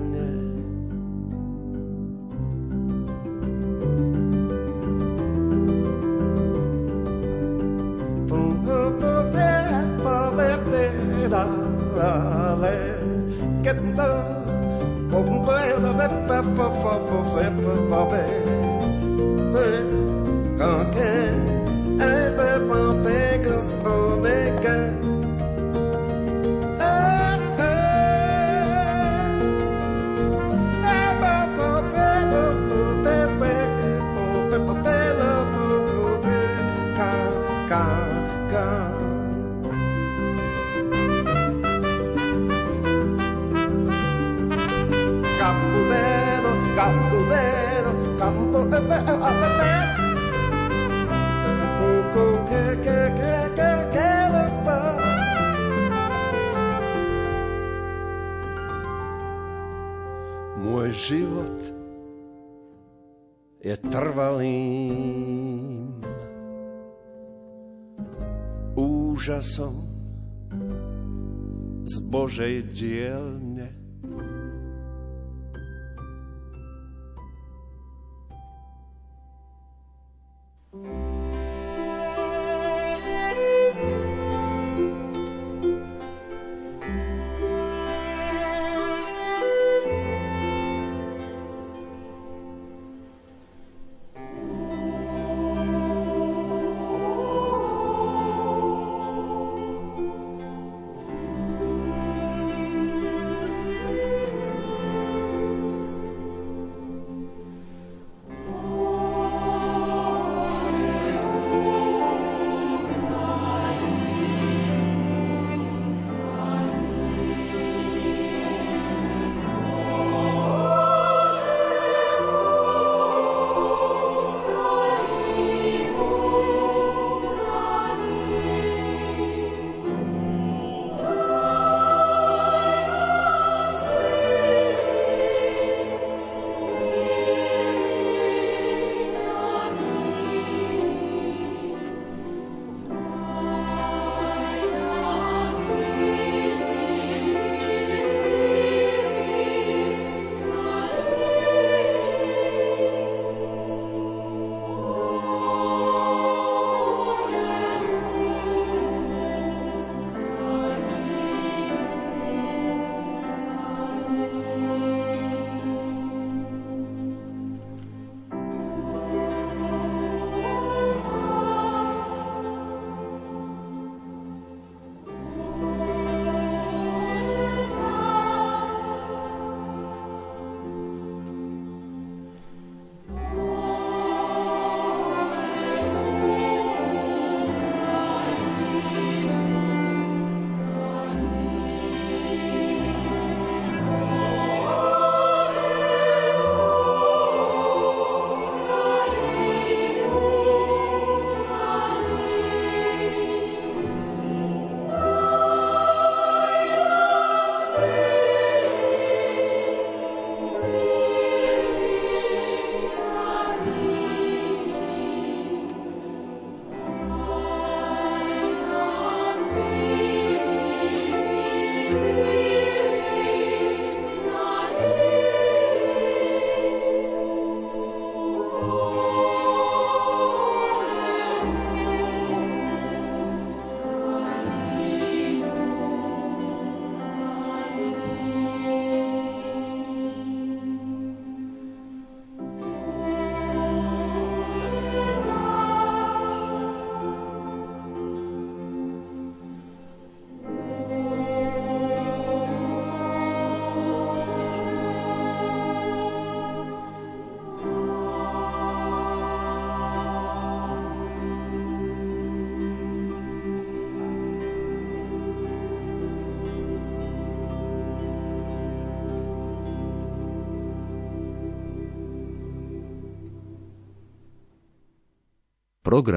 dielne. Program